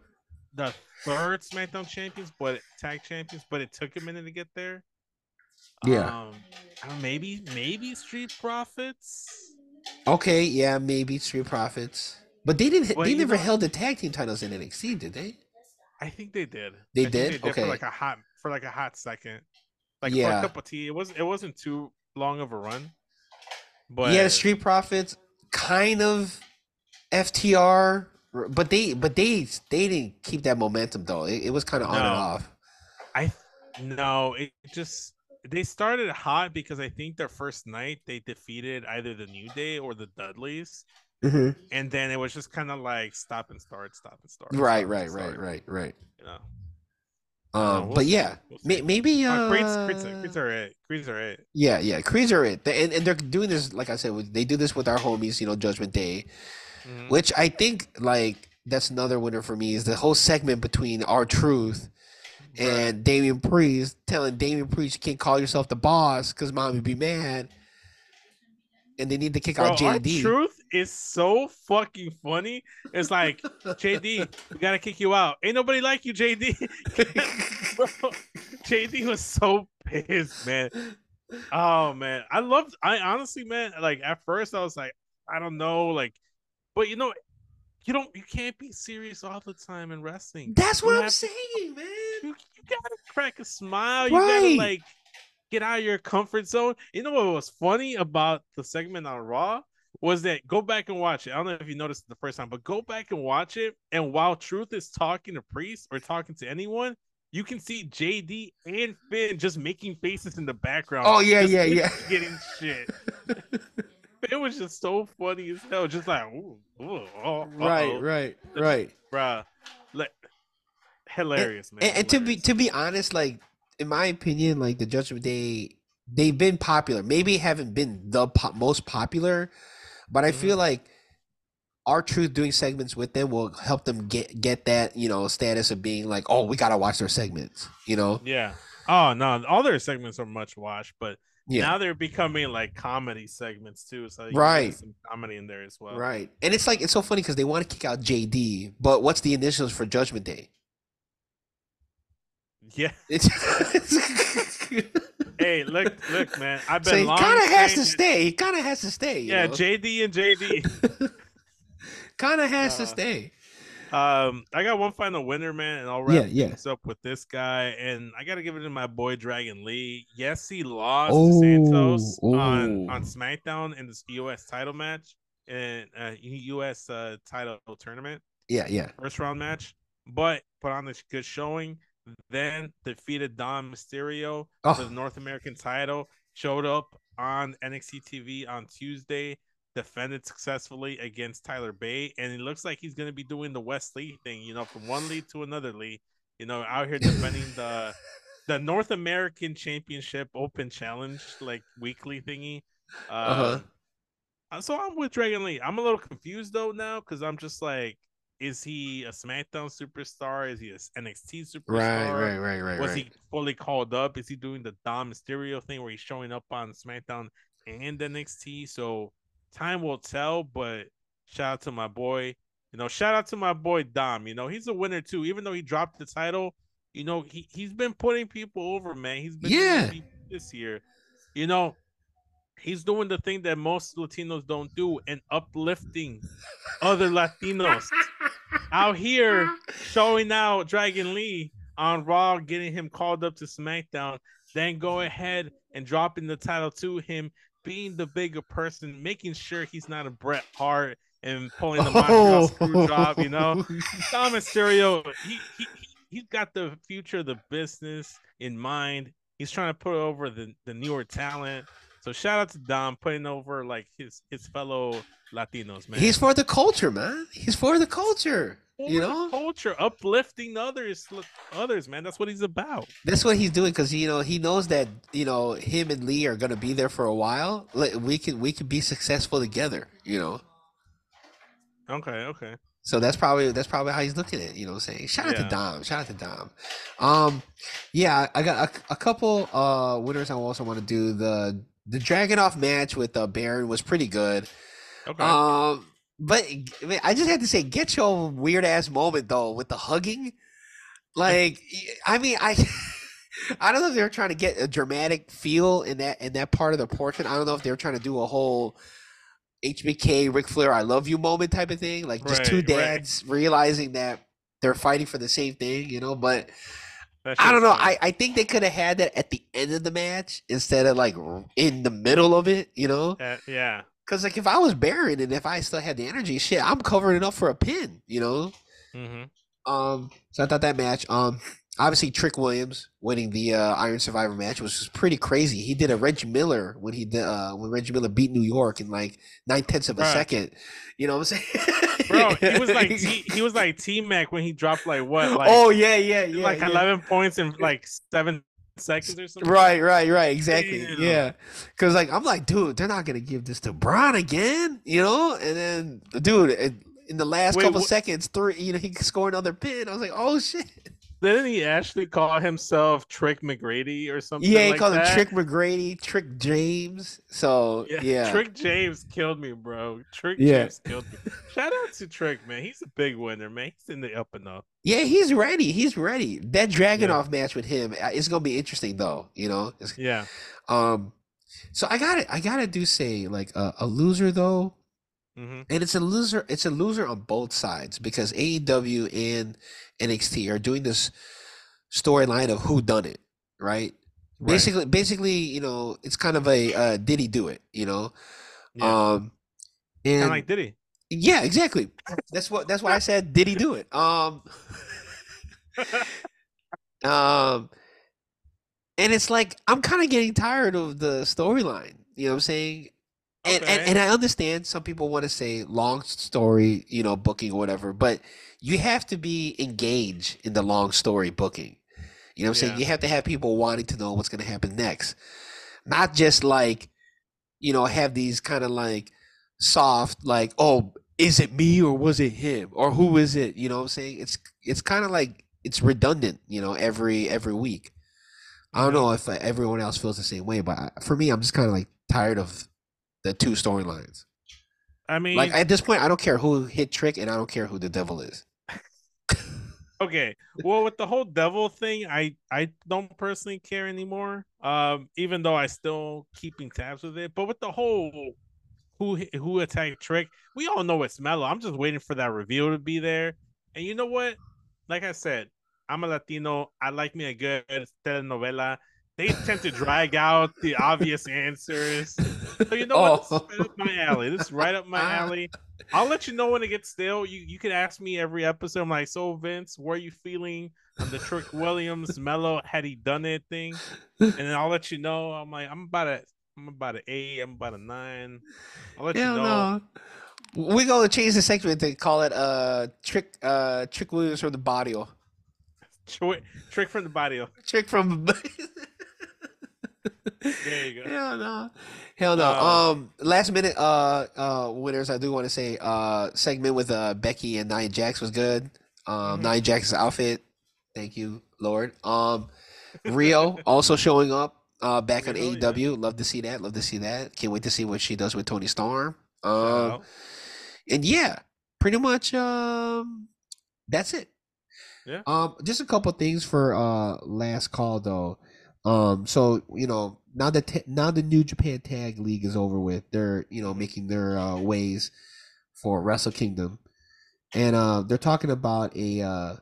the third SmackDown champions, but tag champions, but it took a minute to get there. Yeah. Um, I don't know, maybe maybe Street Profits. Okay, yeah, maybe Street Profits, but they didn't. Well, they never know- held the tag team titles in NXT, did they? I think they did. They I think did? for like a hot for like a hot second, like Yeah. a cup of tea. It was it wasn't too long of a run, but yeah, the Street Profits, kind of FTR, but they but they they didn't keep that momentum though. It, it was kind of on and off. I no, it just they started hot because I think their first night they defeated either the New Day or the Dudleys, hmm and then it was just kind of like stop and start, stop and start. Right, stop right, and right, right, right. You know, Um, we'll but see, yeah, we'll may, maybe uh, uh, Creed's, Creed's, Creed's are it. Creed's are it. yeah, yeah, Creeds are it, and, and they're doing this like I said. They do this with our homies, you know, Judgment Day. Mhm. which I think like that's another winner for me is the whole segment between R-Truth and Damian Priest telling Damian Priest you can't call yourself the boss because mommy be mad, and they need to kick Bro, out our JD. truth is so fucking funny. It's like JD, we gotta kick you out. Ain't nobody like you, JD. Bro, JD was so pissed, man. Oh man, I loved. I honestly, man, like at first I was like, I don't know, like, but you know, you don't you can't be serious all the time in wrestling. That's You what I'm have to- saying, man. You, you gotta crack a smile. You gotta like get out of your comfort zone. You know what was funny about the segment on Raw was that go back and watch it. I don't know if you noticed the first time, but go back and watch it. And while Truth is talking to Priest or talking to anyone, you can see JD and Finn just making faces in the background. Oh yeah, yeah, yeah. Getting shit. It was just so funny as hell. Just like, ooh, ooh, oh, right, right, right. bruh. Like, hilarious, man. And, and to be to be honest, like in my opinion, like the Judgment Day, they've been popular. Maybe haven't been the po- most popular, but I feel mm-hmm. like R-Truth doing segments with them will help them get get that you know status of being like, oh, we gotta watch their segments. You know, Yeah. Oh no, all their segments are much watched, but yeah, now they're becoming like comedy segments too. So you can Right. some comedy in there as well. right. And it's like it's so funny because they want to kick out JD, but what's the initials for Judgment Day? Yeah. Hey, look, look, man. I've been so he kind of has to stay. He kind of has to stay. Yeah, know? JD and JD. kind of has to Uh, stay. um, I got one final winner, man, and I'll wrap Yeah, yeah. things up with this guy. And I gotta give it to my boy Dragon Lee. Yes, he lost Oh, to Santos on oh. on SmackDown in this US title match and uh US uh title tournament. Yeah, yeah. first round match, but put on this good showing. Then defeated Dom Mysterio for the Oh, North American title. Showed up on NXT TV on Tuesday, defended successfully against Tyler Bate, and it looks like he's going to be doing the Wes Lee thing. You know, from one league to another league. You know, out here defending the the North American Championship Open Challenge like weekly thingy. Uh-huh. Uh, so I'm with Dragon Lee. I'm a little confused though now because I'm just like, is he a SmackDown superstar? Is he a NXT superstar? right, right, right, right. Was right. he fully called up? Is he doing the Dom Mysterio thing where he's showing up on SmackDown and NXT? So time will tell. But shout out to my boy. You know, shout out to my boy Dom. You know, he's a winner too. Even though he dropped the title, you know, he he's been putting people over, man. He's been Yeah. this year. You know, he's doing the thing that most Latinos don't do and uplifting other Latinos out here showing out Dragon Lee on Raw, getting him called up to SmackDown, then go ahead and dropping the title to him, being the bigger person, making sure he's not a Bret Hart and pulling the Montreal oh. screw job, you know. Dom Mysterio, he, he, he's got the future of the business in mind. He's trying to put over the, the newer talent. So shout out to Dom putting over like his his fellow Latinos, man. He's for the culture, man. He's for the culture. You For the know, culture, uplifting others, others, man. That's what he's about. that's what he's doing because you know he knows that you know him and Lee are gonna be there for a while. Like, We can we can be successful together. You know, Okay, okay. so that's probably that's probably how he's looking at it. You know, what I'm saying shout out Yeah. to Dom. Shout out to Dom. Um, yeah, I got a, a couple uh winners. I also want to do the the Dragunov match with uh, Baron was pretty good. Okay. Um, but I just had to say, get your weird ass moment though with the hugging. Like, I mean, I, I don't know if they were trying to get a dramatic feel in that in that part of the portion. I don't know if they were trying to do a whole HBK Ric Flair "I love you" moment type of thing, like just two Right, right. dads realizing that they're fighting for the same thing, you know. But I don't know. funny. I, I think they could have had that at the end of the match instead of like in the middle of it, you know. Uh, yeah. Cause like if I was Baron and if I still had the energy, shit, I'm covering it up for a pin, you know. Mm-hmm. Um, so I thought that match, um, obviously Trick Williams winning the uh, Iron Survivor match which was pretty crazy. He did a Reggie Miller when he did uh when Reggie Miller beat New York in like nine tenths of a Bruh. second. You know what I'm saying, Bro, he was like T, he was like T Mac when he dropped like what like oh yeah, yeah, yeah, like yeah. eleven points in like seven seconds or something. Right, right, right. Exactly. Damn. Yeah. Cause like I'm like, dude, they're not gonna give this to Bron again, you know? And then dude, in, in the last Wait, couple wh- seconds, three, you know, he scored another pin. I was like, oh shit. Didn't he actually call himself Trick McGrady or something? Yeah, he like called that? him Trick McGrady, Trick James. So Yeah, yeah, Trick James killed me, bro. Trick Yeah. James killed me. Shout out to Trick, man. He's a big winner, man. He's in the up and up. yeah, he's ready. He's ready. That Dragunov match with him, uh, it's gonna be interesting though. You know, It's- Yeah. um, so I got to I gotta do say like uh, a loser though. Hmm and it's a loser. It's a loser on both sides because AEW and NXT are doing this storyline of who done it, right? Right. Basically, basically, you know, it's kind of a uh, did he do it? You know, Yeah. um, kind and of like Diddy. yeah, exactly. That's what. That's why I said did he do it? Um, um, and it's like I'm kind of getting tired of the storyline. You know what I'm saying? And, and and I understand some people want to say long story, you know, booking or whatever, but you have to be engaged in the long story booking. You know what I'm saying? You have to have people wanting to know what's going to happen next. Not just like, you know, have these kind of like soft like, oh, is it me or was it him or who is it? You know what I'm saying? It's it's kind of like it's redundant, you know, every every week. I don't know if uh, everyone else feels the same way, but for me, I'm just kind of like tired of the two storylines. I mean, Like at this point, I don't care who hit Trick, and I don't care who the devil is. okay. Well with the whole devil thing i i don't personally care anymore um even though i still keeping tabs with it. But with the whole who who attacked trick we all know it's Melo i'm just waiting for that reveal to be there. And you know what? Like i said i'm a latino. I like me a good telenovela. They tend to drag out the obvious answers so you know what this is right up my alley this is right up my alley I'll let you know when it gets stale. You you can ask me every episode. I'm like, so Vince, where are you feeling on the Trick Williams Melo? Had he done anything? And then I'll let you know. I'm like, I'm about a I'm about an eight. I'm about a nine. I'll let Hell you know. no. We're gonna change the segment to call it uh Trick uh Trick Williams from the body. Trick, trick from the body. Trick from There you go. Hell no. Hell no. Uh, Um last minute uh uh winners I do want to say uh segment with uh Becky and Nia Jax was good. Um Mhm. Nia Jax's outfit. Thank you, Lord. Um Rio also showing up uh back on Rio, yeah. AEW. Love to see that. Love to see that. Can't wait to see what she does with Toni Storm. Um and yeah, pretty much um that's it. Yeah. Um just a couple things for uh last call though. Um so you know, now that ta- now the New Japan Tag League is over with, they're you know making their uh, ways for Wrestle Kingdom. And uh they're talking about a uh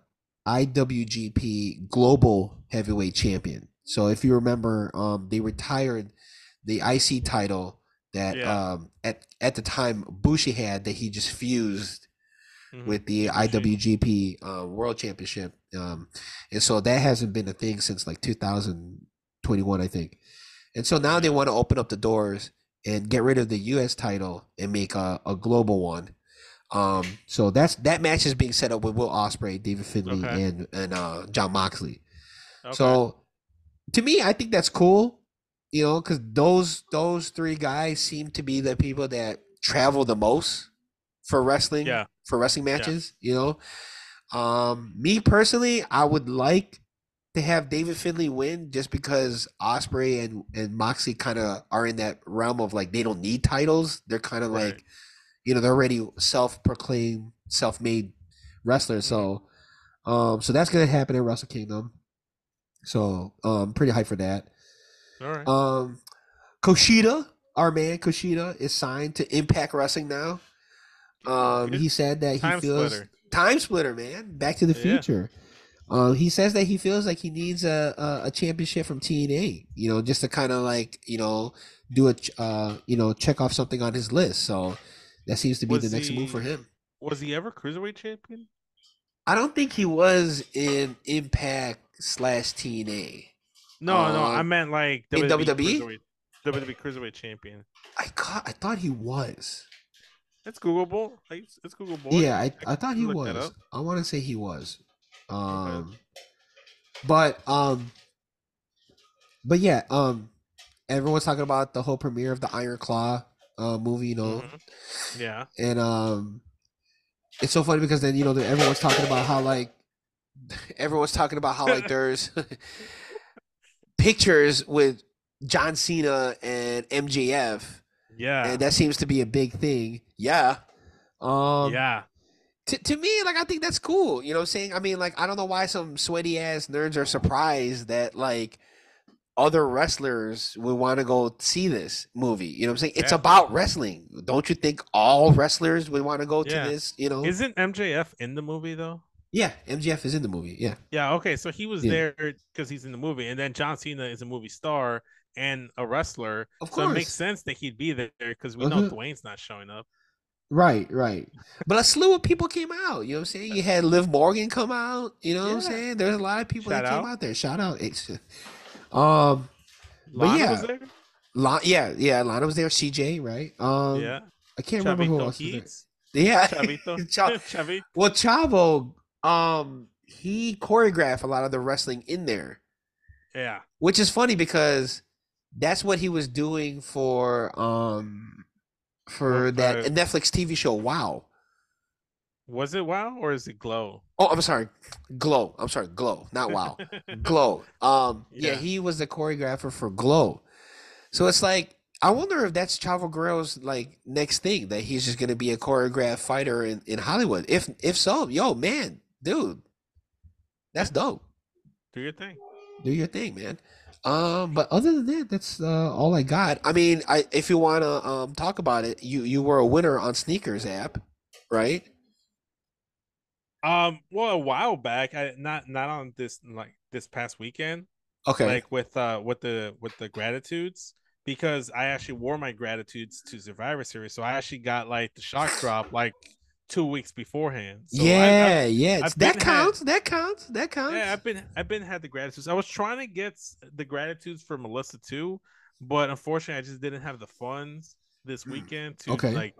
IWGP Global Heavyweight Champion. So if you remember, um they retired the IC title that Yeah. um at at the time Bushi had that he just fused Mhm. with the IWGP uh, World Championship, um, and so that hasn't been a thing since like 2021, I think. And so now they want to open up the doors and get rid of the U.S. title and make a, a global one. Um, so that's that match is being set up with Will Ospreay, David Finlay, Okay. and and uh, Jon Moxley. Okay. So to me, I think that's cool, you know, because those those three guys seem to be the people that travel the most for wrestling. Yeah. For wrestling matches, you know. Um, me personally, I would like to have David Finlay win just because Ospreay and and Moxley kind of are in that realm of like they don't need titles. They're kind of Right. like, you know, they're already self-proclaimed, self-made wrestlers. So, um, so that's gonna happen in Wrestle Kingdom. So, um, pretty hyped for that. all right. Um, Kushida, our man Kushida, is signed to Impact Wrestling now. Um, he said that he Time feels splitter. time splitter, man. Back to the Yeah. future. Um, he says that he feels like he needs a, a, a championship from TNA, you know, just to kind of like, you know, do a, uh, you know, check off something on his list. So that seems to be Was the next move for him. Was he ever cruiserweight champion? I don't think he was in Impact slash TNA. No, no. I Um, meant like in WWE WWE? cruiserweight, WWE cruiserweight champion. I caught, I thought he was. It's Googleable. It's, it's Googleable. Yeah, I, I thought he was. I want to say he was. Um, but um, but yeah, um, everyone's talking about the whole premiere of the Iron Claw uh movie, you know, Mhm. Yeah. and um, it's so funny because then you know everyone's talking about how like everyone's talking about how like there's pictures with John Cena and MJF, Yeah. and that seems to be a big thing. Yeah. Um, yeah. To, to me, like I think that's cool. You know what I'm saying? I mean, like I don't know why some sweaty ass nerds are surprised that like other wrestlers would want to go see this movie. You know what I'm saying? It's Yeah. about wrestling. Don't you think all wrestlers would want to go Yeah. to this? You know? Isn't MJF in the movie though? yeah, MJF is in the movie. Yeah. Yeah, okay. So he was Yeah. there because he's in the movie, and then John Cena is a movie star and a wrestler. Of So it makes sense that he'd be there because we know Mhm. Dwayne's not showing up. Right, right. But a slew of people came out. You know what I'm saying? You had Liv Morgan come out. You know what I'm saying? There's a lot of people Shout that came out. out there. Shout out. It's, um, But yeah. was there. La- yeah, yeah. Lana was there. CJ, right? Um, yeah, I can't remember who Chavito else was there. Keats. Yeah. Chavito. Cha- Chavito. well, Chavo, um, he choreographed a lot of the wrestling in there, Yeah. which is funny because that's what he was doing for um for What, that uh, Netflix TV show. Wow. Was it WoW or is it Glow? Oh, I'm sorry, Glow. I'm sorry, Glow, not Wow. Glow. Um, yeah. Yeah. he was the choreographer for Glow. So it's like I wonder if that's Chavo Guerrero's like next thing that he's just gonna be a choreographed fighter in, in Hollywood. If if so, yo man, dude, that's dope. Do your thing. Do your thing, man. Um, but other than that, that's uh, all I got. I mean, I if you wanna um talk about it, you you were a winner on Sneakers app, right? Um, well, a while back, I not not on this like this past weekend, Okay. like with uh with the with the gratitudes because I actually wore my gratitudes to Survivor Series, so I actually got like the shock drop like two weeks beforehand. So I- I- yeah, yeah. I've that been had- counts. that counts. That counts. Yeah, I've been I've been had the gratitudes. I was trying to get the gratitudes for Melissa too, but unfortunately, I just didn't have the funds this weekend to Mm, Okay. like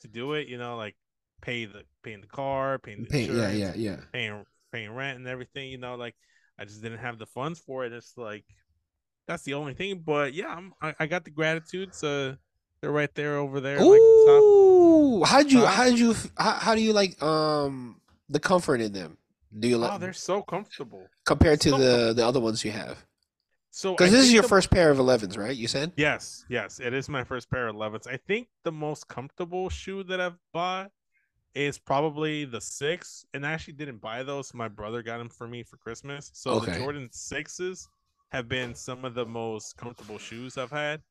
to do it. You know, like pay the paying the car, paying the Pay- yeah, yeah, yeah. paying paying rent and everything. You know, like I just didn't have the funds for it. It's like that's the only thing. But yeah, I'm, I I got the gratitudes. Uh, they're right there over there. Like the. Ooh, how'd you Huh? how'd you how, how do you like um the comfort in them? Do you like? Oh, they're so comfortable. compared to so the the other ones you have? So Because this is your the- first pair of 11s, right? You said. Yes, yes, it is my first pair of 11s. I think the most comfortable shoe that I've bought is probably the six, and I actually didn't buy those. My brother got them for me for Christmas. So Okay. the Jordan sixes have been some of the most comfortable shoes I've had.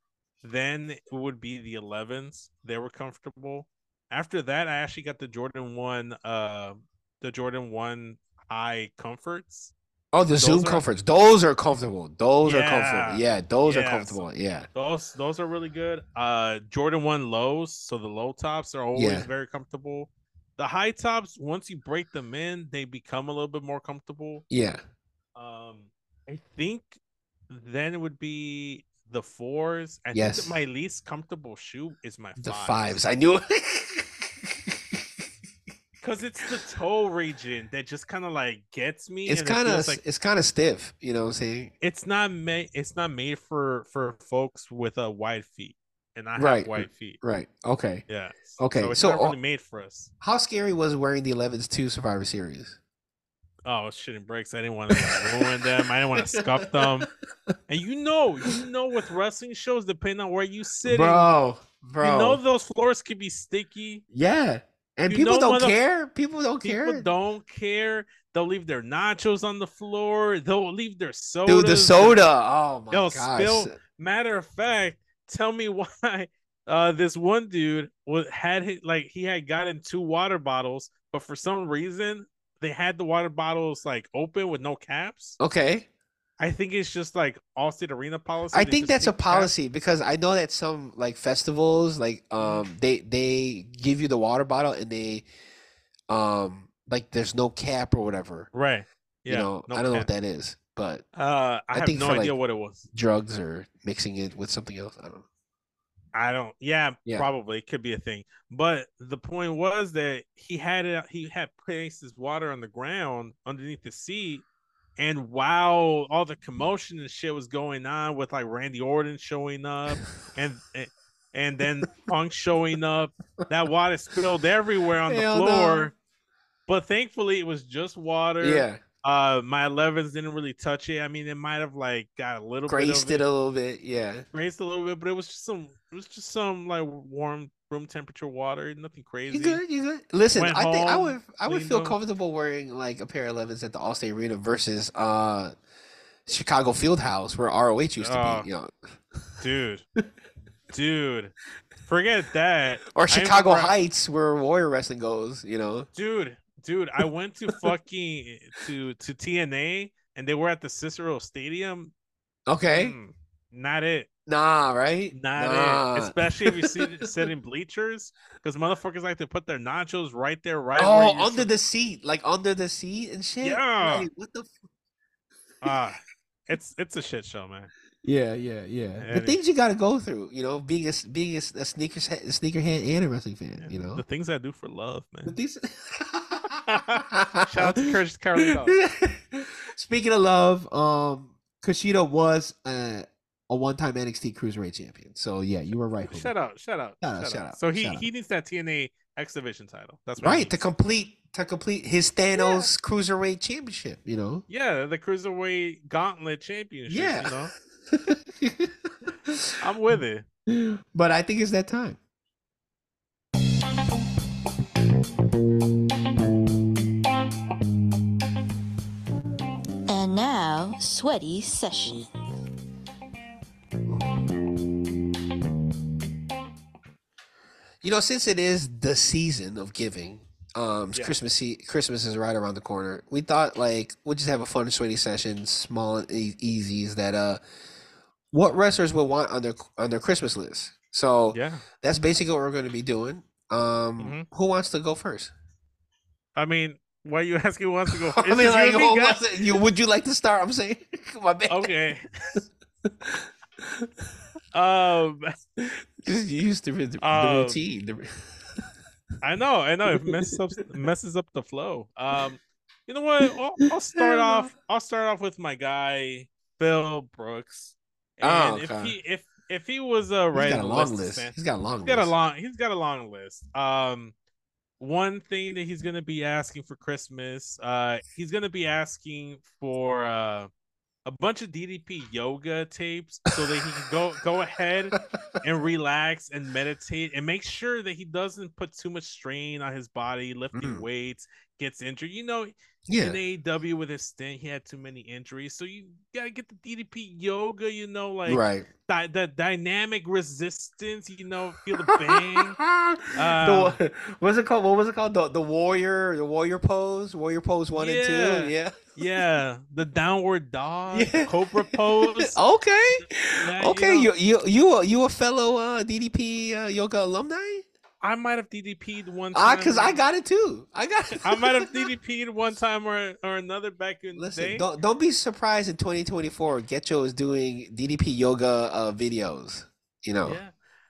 Then it would be the 11s. They were comfortable. After that, I actually got the Jordan one, uh, the Jordan one high comforts. Oh, the Those Zoom are- comforts. Those are comfortable. Those are comfortable. Yeah. Yeah, those are Yeah, comfortable. Yeah. Those those are really good. Uh Jordan 1 lows, so the low tops are always Yeah. very comfortable. The high tops, once you break them in, they become a little bit more comfortable. Yeah. Um I think then it would be the fours. I Yes. my least comfortable shoe is my The fives. fives. I knew it. Because it's the toe region that just kind of like gets me. it's kind of feels like it's kind of stiff, you know what I'm saying? it's not made it's not made for for folks with a wide feet. And I have wide feet. Right. Okay. Yeah. Okay, So it's so, not uh, really made for us. How scary was wearing the 11s to Survivor Series? Oh, shit and breaks. I didn't want to ruin them. I didn't want to scuff them. And you know, you know, with wrestling shows, depending on where you sit, Bro, bro. you know those floors could be sticky. yeah. And You people don't care. People don't People care. don't care. They'll leave their nachos on the floor. They'll leave their soda. Dude, the soda. Oh my Yo, gosh. spill- Matter of fact, tell me why uh this one dude was had his, like he had gotten two water bottles, but for some reason they had the water bottles like open with no caps. Okay. I think it's just like Allstate Arena policy. I think that's a take caps. policy because I know that some like festivals like um they they give you the water bottle and they um like there's no cap or whatever. right? Yeah, you know, no I don't know what that is, but Uh, I, I have think no idea like- what it was. drugs or mixing it with something else. I don't know. I don't. Yeah, Yeah. probably it could be a thing. But the point was that he had it. He had placed his water on the ground underneath the seat, and while all the commotion and shit was going on with like Randy Orton showing up, and and, and then Punk showing up, that water spilled everywhere on the Hell no. floor. But thankfully, it was just water. Yeah, Uh, my 11s didn't really touch it. I mean, it might have like got a little graced bit it of a little bit. Yeah. grazed a little bit, but it was just some it was just some like warm room temperature water, nothing crazy. You good? You good? Listen, Went I think I would I would feel them. comfortable wearing like a pair of 11s at the Allstate Arena versus uh Chicago Fieldhouse where ROH used to Oh. be, you know, dude, dude, forget that. or Chicago Heights where Warrior Wrestling goes, you know. dude, dude. I went to fucking to to TNA and they were at the Cicero Stadium. Okay, Mm, not it. nah, right? Not nah. it. Especially if you see sitting bleachers, because motherfuckers like to put their nachos right there, right oh, under sup- the seat, like under the seat and shit. Yeah. Like, what the? F- Ah, it's it's a shit show, man. yeah, yeah, yeah. The And it- things you got to go through, you know, being a s- being a, sneakers a sneakerhead and a wrestling fan, you know. the things I do for love, The man. Shout out to Courage Carlito. Speaking of love, um, Kushida was uh, a one-time NXT Cruiserweight champion. So yeah, you were right. Shout out, shout out, Shout out, shout shout out. out, So he out. he needs that TNA X Division title. That's Right to complete to complete his Thanos Cruiserweight championship. You know. yeah, the Cruiserweight Gauntlet Championship. Yeah. you know, I'm with it. but I think it's that time. Sweaty Session. You know, since it is the season of giving, um, Yeah. Christmas Christmas is right around the corner. We thought like we'll just have a fun, sweaty session, small and e- easies. That uh, what wrestlers would want on their on their Christmas list. So Yeah, that's basically what we're going to be doing. Um, Mhm. who wants to go first? I mean, why are you asking who wants to go? I mean, you like, me, who wants you, would you like to start? I'm saying, my bad. Okay. um, Just used to the, the Um, routine. The, I know, I know. It messes up messes up the flow. Um, you know what? I'll, I'll start off. I'll start off with my guy Phil Brooks. Oh, And if he if if he was a uh, he's right got a on long list. San- He's got a long he's got a long he's got a long list. Um, one thing that he's gonna be asking for Christmas, uh, he's gonna be asking for uh a bunch of DDP yoga tapes so that he can go go ahead and relax and meditate and make sure that he doesn't put too much strain on his body, lifting Mm. weights, gets injured. You know, yeah. in AEW with his stint, he had too many injuries. So you gotta get the DDP yoga, you know, like right. di- the dynamic resistance, you know, feel the bang. Uh, what's it called? What was it called? The the warrior, the warrior pose, warrior pose one and two. Yeah. yeah, the downward dog, Yeah. cobra pose. Okay. Yeah, you okay. know. You you you a, you a fellow uh, DDP uh, yoga alumni? I might have DDP'd one Ah, time. cause I got it too. I got. It. I might have DDP'd one time or or another back in the Listen, day. don't don't be surprised in 2024. Getcho is doing DDP yoga uh, videos. You know. Yeah,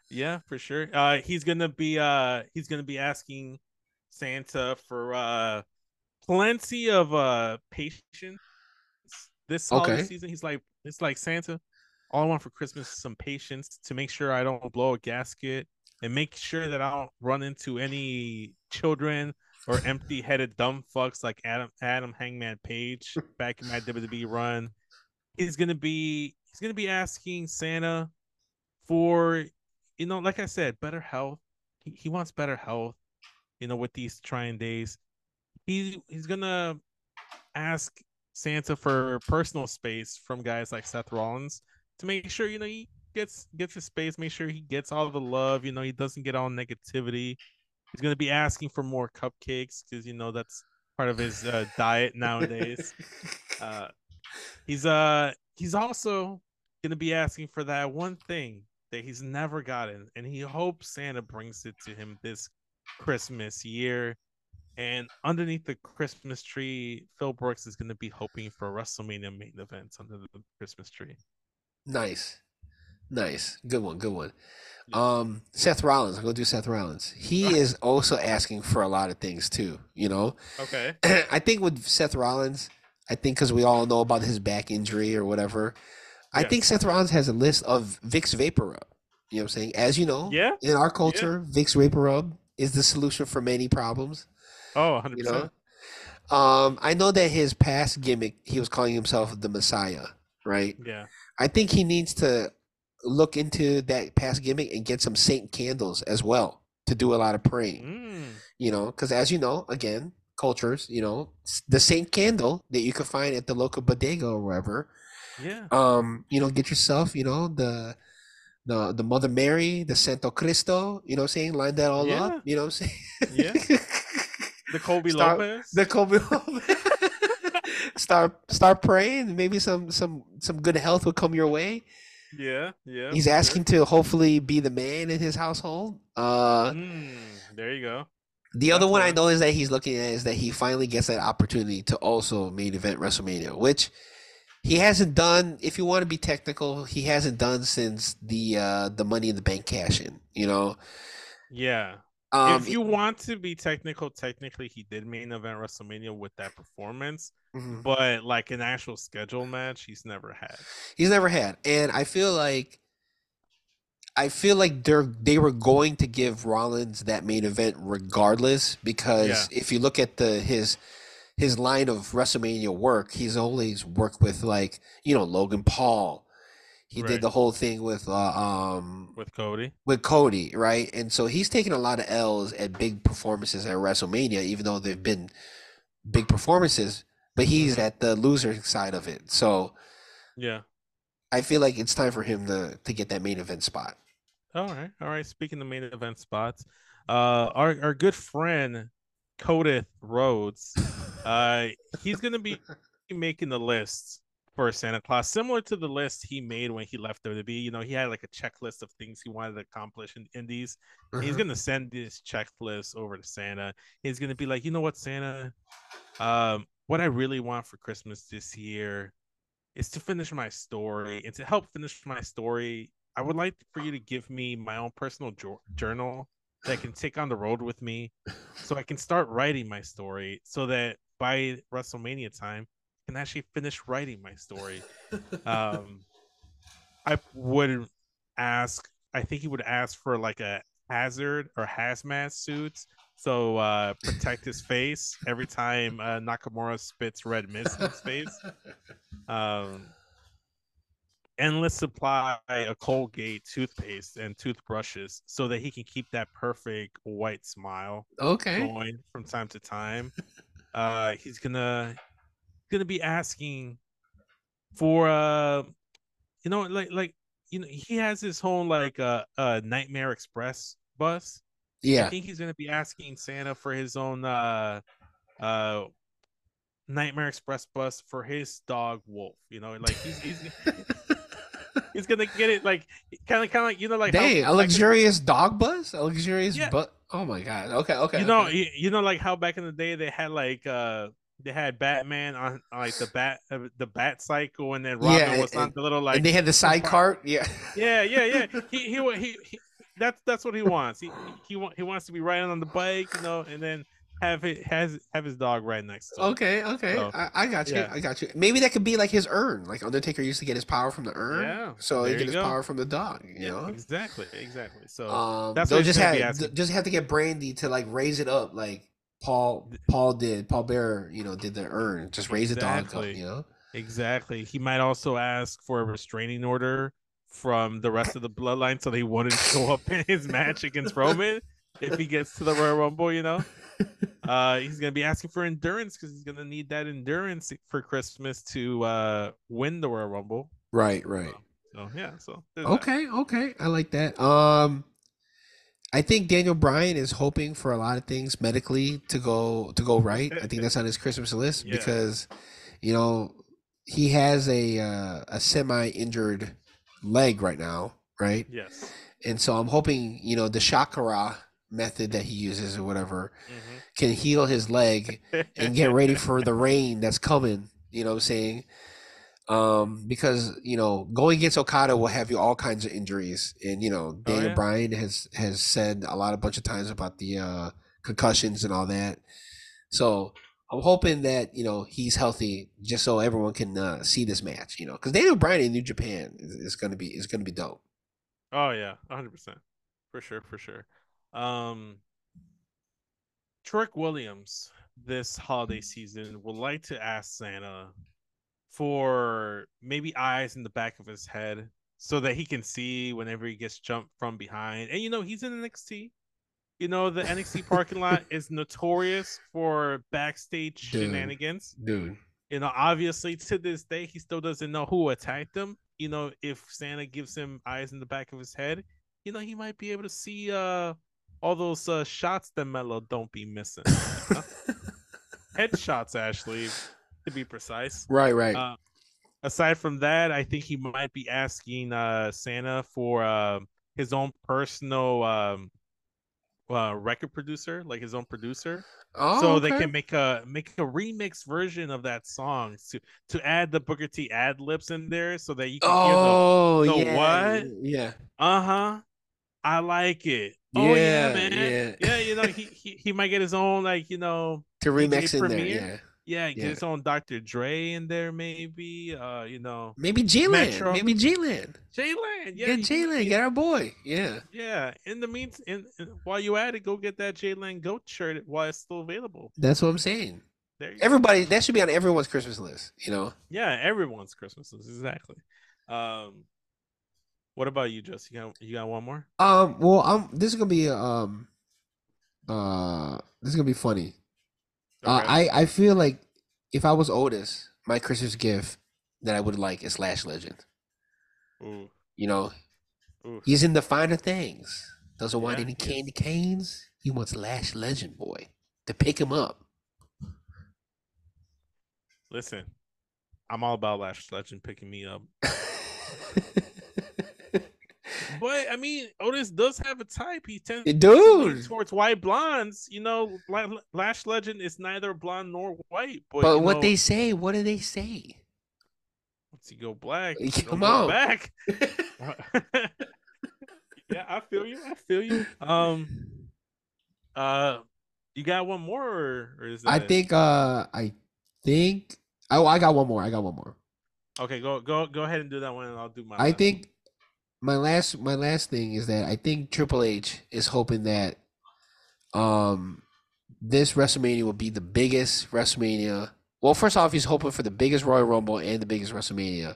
yeah, for sure. Uh, he's gonna be uh, he's gonna be asking Santa for uh, plenty of uh patience this holiday Okay. season. He's like, it's like Santa. All I want for Christmas is some patience to make sure I don't blow a gasket and make sure that I don't run into any children or empty-headed dumb fucks like Adam Adam Hangman Page back in my WWE run. He's gonna be he's gonna be asking Santa for you know, like I said, better health. He, he wants better health, you know, with these trying days. He he's gonna ask Santa for personal space from guys like Seth Rollins to make sure you know he gets gets his space, make sure he gets all the love. You know, he doesn't get all negativity. He's gonna be asking for more cupcakes because you know that's part of his uh, diet nowadays. Uh, he's uh he's also gonna be asking for that one thing that he's never gotten, and he hopes Santa brings it to him this Christmas year. And underneath the Christmas tree, Phil Brooks is gonna be hoping for WrestleMania main events under the Christmas tree. Nice. Nice. Good one. Good one. Um, Seth Rollins. I'm gonna do Seth Rollins. He is also asking for a lot of things too. You know, Okay. I think with Seth Rollins, I think because we all know about his back injury or whatever, I Yeah. think Seth Rollins has a list of Vicks Vapor Rub. You know what I'm saying? As you know, Yeah. in our culture, Vicks Vapor Rub is the solution for many problems. Oh, 100 You percent. know, um, I know that his past gimmick, he was calling himself the Messiah, right? Yeah. I think he needs to look into that past gimmick and get some Saint candles as well to do a lot of praying. Mm. You know, because as you know, again, cultures, you know, the Saint candle that you could find at the local bodega or wherever Yeah. Um, you know, get yourself, you know, the the the Mother Mary, the Santo Cristo, you know what I'm saying? Line that all Yeah. up, you know what I'm saying? Yeah. The Kobe Start- Lopez. the Kobe start start praying, maybe some some some good health will come your way. Yeah, yeah. He's for sure. asking to hopefully be the man in his household. Uh Mm, there you go. The other That's one I know is that he's looking at is that he finally gets that opportunity to also main event WrestleMania, which he hasn't done. If you want to be technical, he hasn't done since the uh the Money in the Bank cash in. You know, Yeah. Um, if you want to be technical, technically he did main event WrestleMania with that performance, mhm. but like an actual schedule match, he's never had. he's never had, and I feel like. I feel like they're they were going to give Rollins that main event regardless because Yeah. if you look at the his his line of WrestleMania work, he's always worked with like you know Logan Paul. He Right. did the whole thing with uh, um with Cody. with Cody, right? And so he's taken a lot of L's at big performances at WrestleMania, even though they've been big performances. But he's at the loser side of it, so Yeah. I feel like it's time for him to to get that main event spot. All right. All right. Speaking of main event spots, uh our, our good friend Codith Rhodes, uh he's gonna be making the list for Santa Claus, similar to the list he made when he left WWE. You know, he had like a checklist of things he wanted to accomplish in indies. He's Mhm. gonna send this checklist over to Santa. He's gonna be like, you know what, Santa? Um, what I really want for Christmas this year is to finish my story and to help finish my story. I would like for you to give me my own personal jour- journal that I can take on the road with me, so I can start writing my story, so that by WrestleMania time, can actually finish writing my story. Um, I would ask. I think he would ask for like a hazard or hazmat suit, so uh, protect his face every time uh, Nakamura spits red mist in his face. Um, endless supply of Colgate toothpaste and toothbrushes, so that he can keep that perfect white smile Okay. going from time to time. Uh, he's gonna gonna be asking for uh, you know, like like you know, he has his own like uh, uh Nightmare Express bus. Yeah i think he's gonna be asking Santa for his own uh uh Nightmare Express bus for his dog Wolf. You know, like he's he's he's gonna get it like kind of kind of like you know like how a luxurious dog bus? A luxurious Yeah. but oh my god. Okay, okay. you know okay. you, you know like how back in the day they had like uh they had Batman on, like the bat uh, the bat cycle and then Robin Yeah, was on the little like and they had the side cart. Yeah. yeah yeah yeah he he, he he that's that's what he wants he he he wants to be riding on the bike you know and then have it has have his dog right next to him. Okay, okay. So, I, I got you. yeah. I got you. Maybe that could be like his urn. Like Undertaker used to get his power from the urn. Yeah, So he get his go. power from the dog, you Yeah, know? exactly exactly so Um, that's they'll just have just have to get Brandy to like raise it up, like Paul Paul did. Paul Bear, you know, did the urn. Just raise the dog up, you know. Exactly. He might also ask for a restraining order from the rest of the bloodline so they wouldn't show up in his match against Roman if he gets to the Royal Rumble, you know? Uh he's gonna be asking for endurance because he's gonna need that endurance for Christmas to uh win the Royal Rumble. Right, right. So yeah, so there's that. Okay, okay. I like that. Um I think Daniel Bryan is hoping for a lot of things medically to go to go right. I think that's on his Christmas list Yeah. because you know he has a uh, a semi injured leg right now, right? Yes. And so I'm hoping you know the chakra method that he uses or whatever Mhm. can heal his leg and get ready for the rain that's coming. You know what I'm saying? Um, because you know, going against Okada will have you all kinds of injuries, and you know, Daniel Oh, yeah. Bryan has has said a lot, a bunch of times about the uh, concussions and all that. So I'm hoping that you know he's healthy, just so everyone can uh, see this match. You know, because Daniel Bryan in New Japan is, is gonna be is gonna be dope. Oh yeah, hundred percent, for sure, for sure. Um, Trick Williams this holiday season would like to ask Santa for maybe eyes in the back of his head so that he can see whenever he gets jumped from behind. And you know he's in NXT. You know the NXT parking lot is notorious for backstage Dude. shenanigans. Dude, You know, obviously to this day he still doesn't know who attacked him. You know, if Santa gives him eyes in the back of his head, you know, he might be able to see uh all those uh shots that Melo don't be missing. Headshots actually, to be precise. right, right. Uh, aside from that, I think he might be asking uh, Santa for uh, his own personal um, uh, record producer, like his own producer, oh, so they can make a make a remix version of that song to to add the Booker T ad libs in there, so that you can Oh, the yeah. what? Yeah. uh huh. I like it. Oh yeah, Yeah, man. yeah. Yeah, you know he, he he might get his own like you know To remix in there. Yeah. Yeah get Yeah. his own Dr. Dre in there maybe uh you know Maybe Jalen. Maybe Jalen. Jalen, yeah, Yeah, Jalen. Get our boy. Yeah. yeah. In the meantime, while you at it, go get that Jalen goat shirt while it's still available. That's what I'm saying. You go. Everybody, that should be on everyone's Christmas list. You know. yeah, everyone's Christmas list, exactly. Um, what about you, Juss? You got you got one more? Um. Well, I'm. This is gonna be um. Uh. This is gonna be funny. Uh, I I feel like if I was Otis, my Christmas gift that I would like is Lash Legend. Ooh, You know, ooh. he's in the finer things. Doesn't want Yeah, any is. candy canes. He wants Lash Legend boy to pick him up. Listen, I'm all about Lash Legend picking me up. But I mean, Otis does have a type. He tends to Dude. towards white blondes. You know, La- Lash Legend is neither blonde nor white. But, But what know, they say, what do they say? once you go black, you come on. back. yeah, I feel you. I feel you. Um, uh, you got one more, or, or is that I it? think uh I think oh I got one more. I got one more. Okay, go go go ahead and do that one, and I'll do my. I think my last my last thing is that I think Triple H is hoping that um this WrestleMania will be the biggest WrestleMania. Well, first off, he's hoping for the biggest Royal Rumble and the biggest WrestleMania.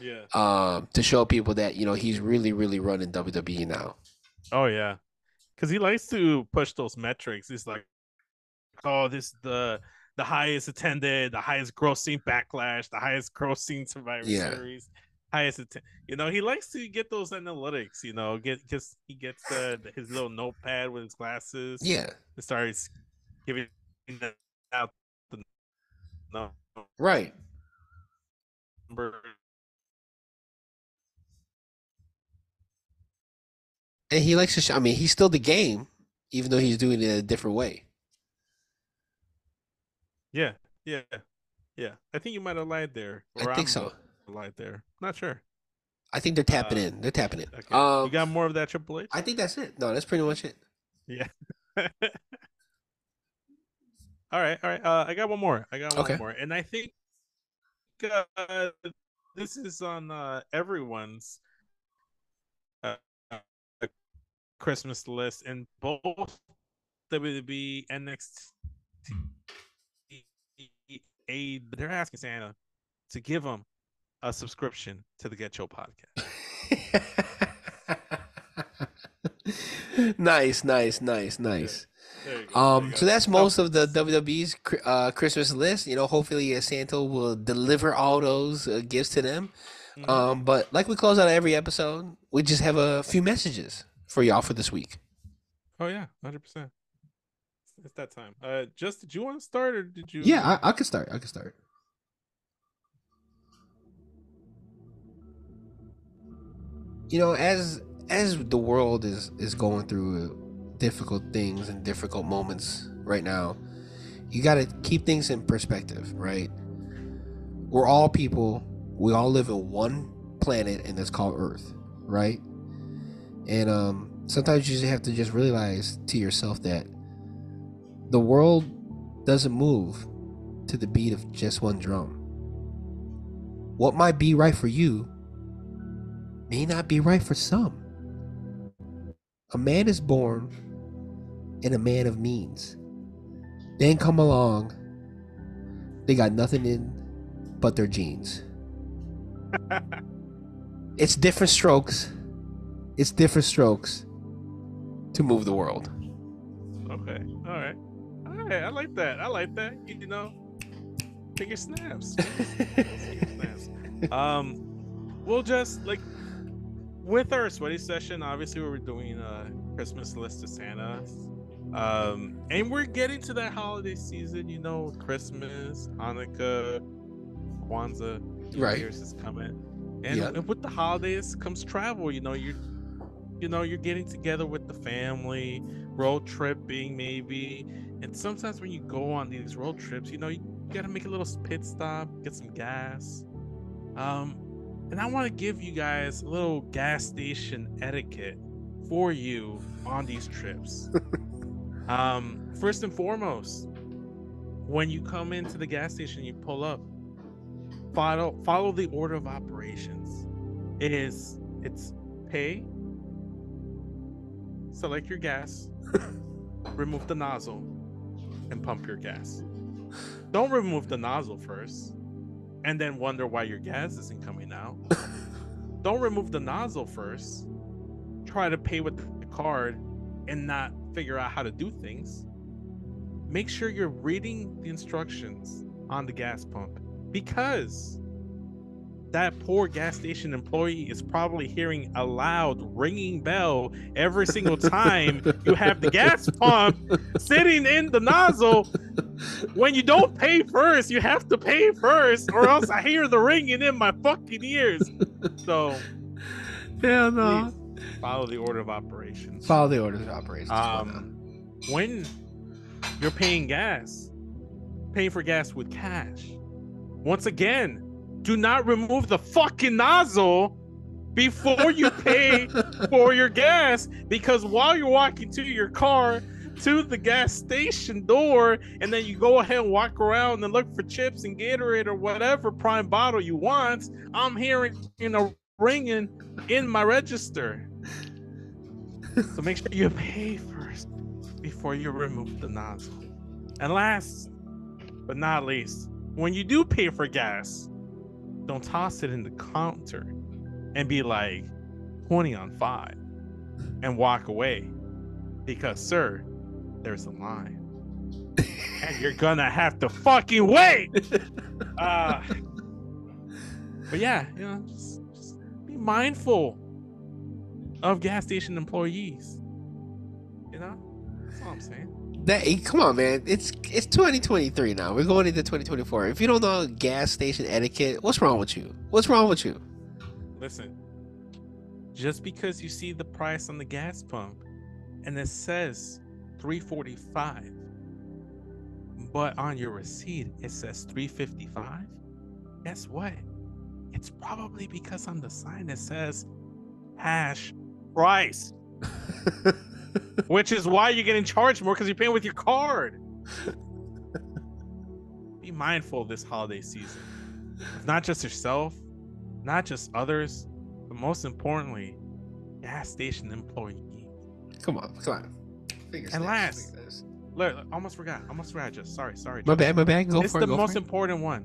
Yeah. um to show people that you know he's really really running WWE now. Oh yeah, because he likes to push those metrics. He's like, oh, this the the highest attended, the highest grossing backlash, the highest grossing Survivor Yeah. Series, highest atten- You know, he likes to get those analytics. You know, get because he gets his little notepad with his glasses. Yeah, and starts giving out the right. number. And he likes to. Sh- I mean, he's still the game, even though he's doing it a different way. Yeah, yeah, yeah. I think you might have lied there. I think I'm so. Lied there. Not sure. I think they're tapping Uh, in. They're tapping in. Okay. Um, you got more of that Triple H? I think that's it. No, that's pretty much it. Yeah. all right, all right. Uh, I got one more. I got one Okay. more, and I think uh, this is on uh, everyone's uh, Christmas list, and both WWE and NXT. A, they're asking Santa to give them a subscription to the Getcho podcast. nice, nice, nice, nice. There you go, there Um, so that's most of the WWE's uh, Christmas list. You know, hopefully uh, Santa will deliver all those uh, gifts to them. Mhm. Um, but like we close out every episode, we Juss have a few messages for y'all for this week. Oh yeah, hundred percent. It's that time. Uh, just did you want to start or did you? Yeah, I, I could start. I could start. You know, as as the world is is going through difficult things and difficult moments right now, you got to keep things in perspective, right? We're all people. We all live in one planet, and it's called Earth, right? And um, sometimes you just have to just realize to yourself that the world doesn't move to the beat of just one drum. What might be right for you may not be right for some. A man is born and a man of means. Then come along, they got nothing in but their jeans. it's different strokes. It's different strokes to move the world. Okay. All right. All right. I like that. I like that. You know, Take your snaps. Take your snaps. Um, we'll just like with our sweaty session. Obviously, we were doing a Christmas list to Santa. Um, and we're getting to that holiday season. You know, Christmas, Hanukkah, Kwanzaa, New Right. Year's is coming, and, with the holidays comes travel. You know, you're, you know, you're getting together with the family, road tripping maybe, and sometimes when you go on these road trips, you know, you gotta make a little pit stop, get some gas. Um, and I want to give you guys a little gas station etiquette for you on these trips. um, first and foremost, when you come into the gas station, you pull up. Follow follow the order of operations. It is it's pay. Select your gas. remove the nozzle, and pump your gas. Don't remove the nozzle first, and then wonder why your gas isn't coming out. Don't remove the nozzle first. Try to pay with the card and not figure out how to do things. Make sure you're reading the instructions on the gas pump because that poor gas station employee is probably hearing a loud ringing bell every single time you have the gas pump sitting in the nozzle. When you don't pay first you have to pay first or else i hear the ringing in my fucking ears. So Hell please follow the order of operations. Follow the order of operations. um when you're paying gas paying for gas with cash once again do not remove the fucking nozzle before you pay for your gas because while you're walking to your car to the gas station door and then you go ahead and walk around and look for chips and Gatorade or whatever prime bottle you want, I'm hearing you know ringing in my register. so make sure you pay first before you remove the nozzle. And last but not least, when you do pay for gas, don't toss it in the counter and be like 20 on 5 and walk away. Because sir there's a line. And you're gonna have to fucking wait! Uh, but yeah you know just, just be mindful of gas station employees. You know? That's all i'm saying That come on, man. It's it's 2023 now. We're going into 2024. If you don't know gas station etiquette, what's wrong with you? What's wrong with you? listen just because you see the price on the gas pump and it says 345 but on your receipt it says 355 guess what it's probably because on the sign it says hash price which is why you're getting charged more because you're paying with your card be mindful this holiday season not just yourself not just others, but most importantly, gas station employees. come on, come on. Fingers And last- fingers. Look, almost forgot. Almost forgot. Just sorry, sorry. my bad, my bad. Go it's for the it. Most it. important one.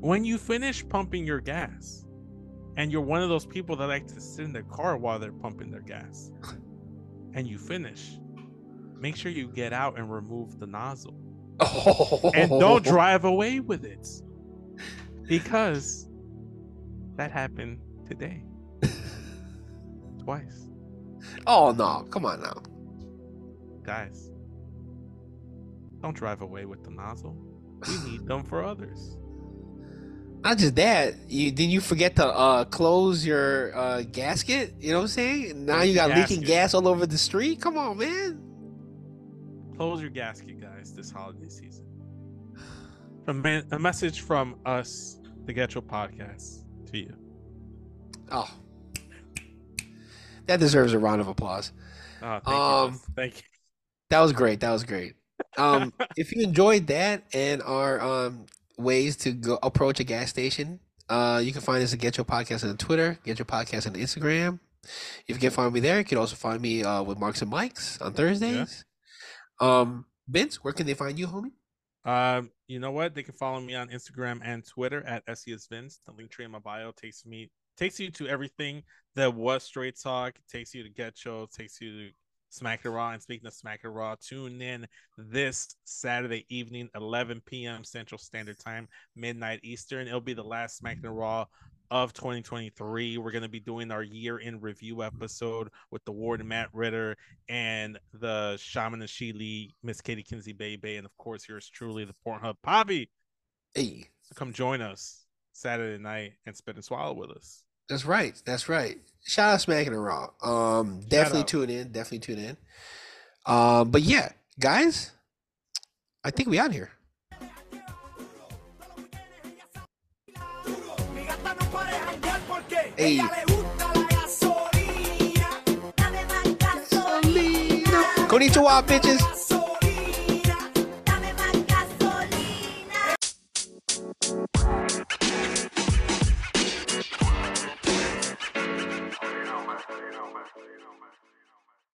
When you finish pumping your gas, and you're one of those people that like to sit in their car while they're pumping their gas, and you finish, make sure you get out and remove the nozzle, and don't drive away with it, because that happened today, twice, Oh no, come on now. guys. Don't drive away with the nozzle. We need them for others. Not just that, you did you forget to uh close your uh gasket? You know what I'm saying? Now you got leaking gas all over the street. Come on, man. close your gasket, guys, this holiday season. A, man, a message from us, the Getcho Podcast, to you. Oh, that deserves a round of applause. Oh, thank Um, you. Thank you. That was great. That was great. Um, if you enjoyed that and our um ways to go approach a gas station, uh, you can find us at Getcho Podcast on Twitter, Getcho Podcast on Instagram. If you can find me there, you can also find me uh with Marks and Mikes on Thursdays. Um, Vince, where can they find you, homie? Um, you know what? They can follow me on Instagram and Twitter at SESVince. The link tree in my bio takes me takes you to everything that was Straight Talk. Takes you to Getcho. Takes you to Smacker Raw. And speaking of Smacker Raw, tune in this Saturday evening, 11 p.m. Central Standard Time, midnight Eastern. It'll be the last Smacker Raw of 2023. We're going to be doing our year in review episode with the Ward Matt Ritter and the Shaman and Sheely, Miss Katie Kinsey Bay and of course, yours truly, the Pornhub Poppy. Hey, So come join us Saturday night and spit and swallow with us. That's right. That's right. Shout out Smacking and Raw. Um, definitely out. tune in. Definitely tune in. Um, but yeah, guys, I think we out here. Mi gata no para de janguear porque Ey. ella le gusta la gasolina. Konnichiwa, bitches. Gasolina.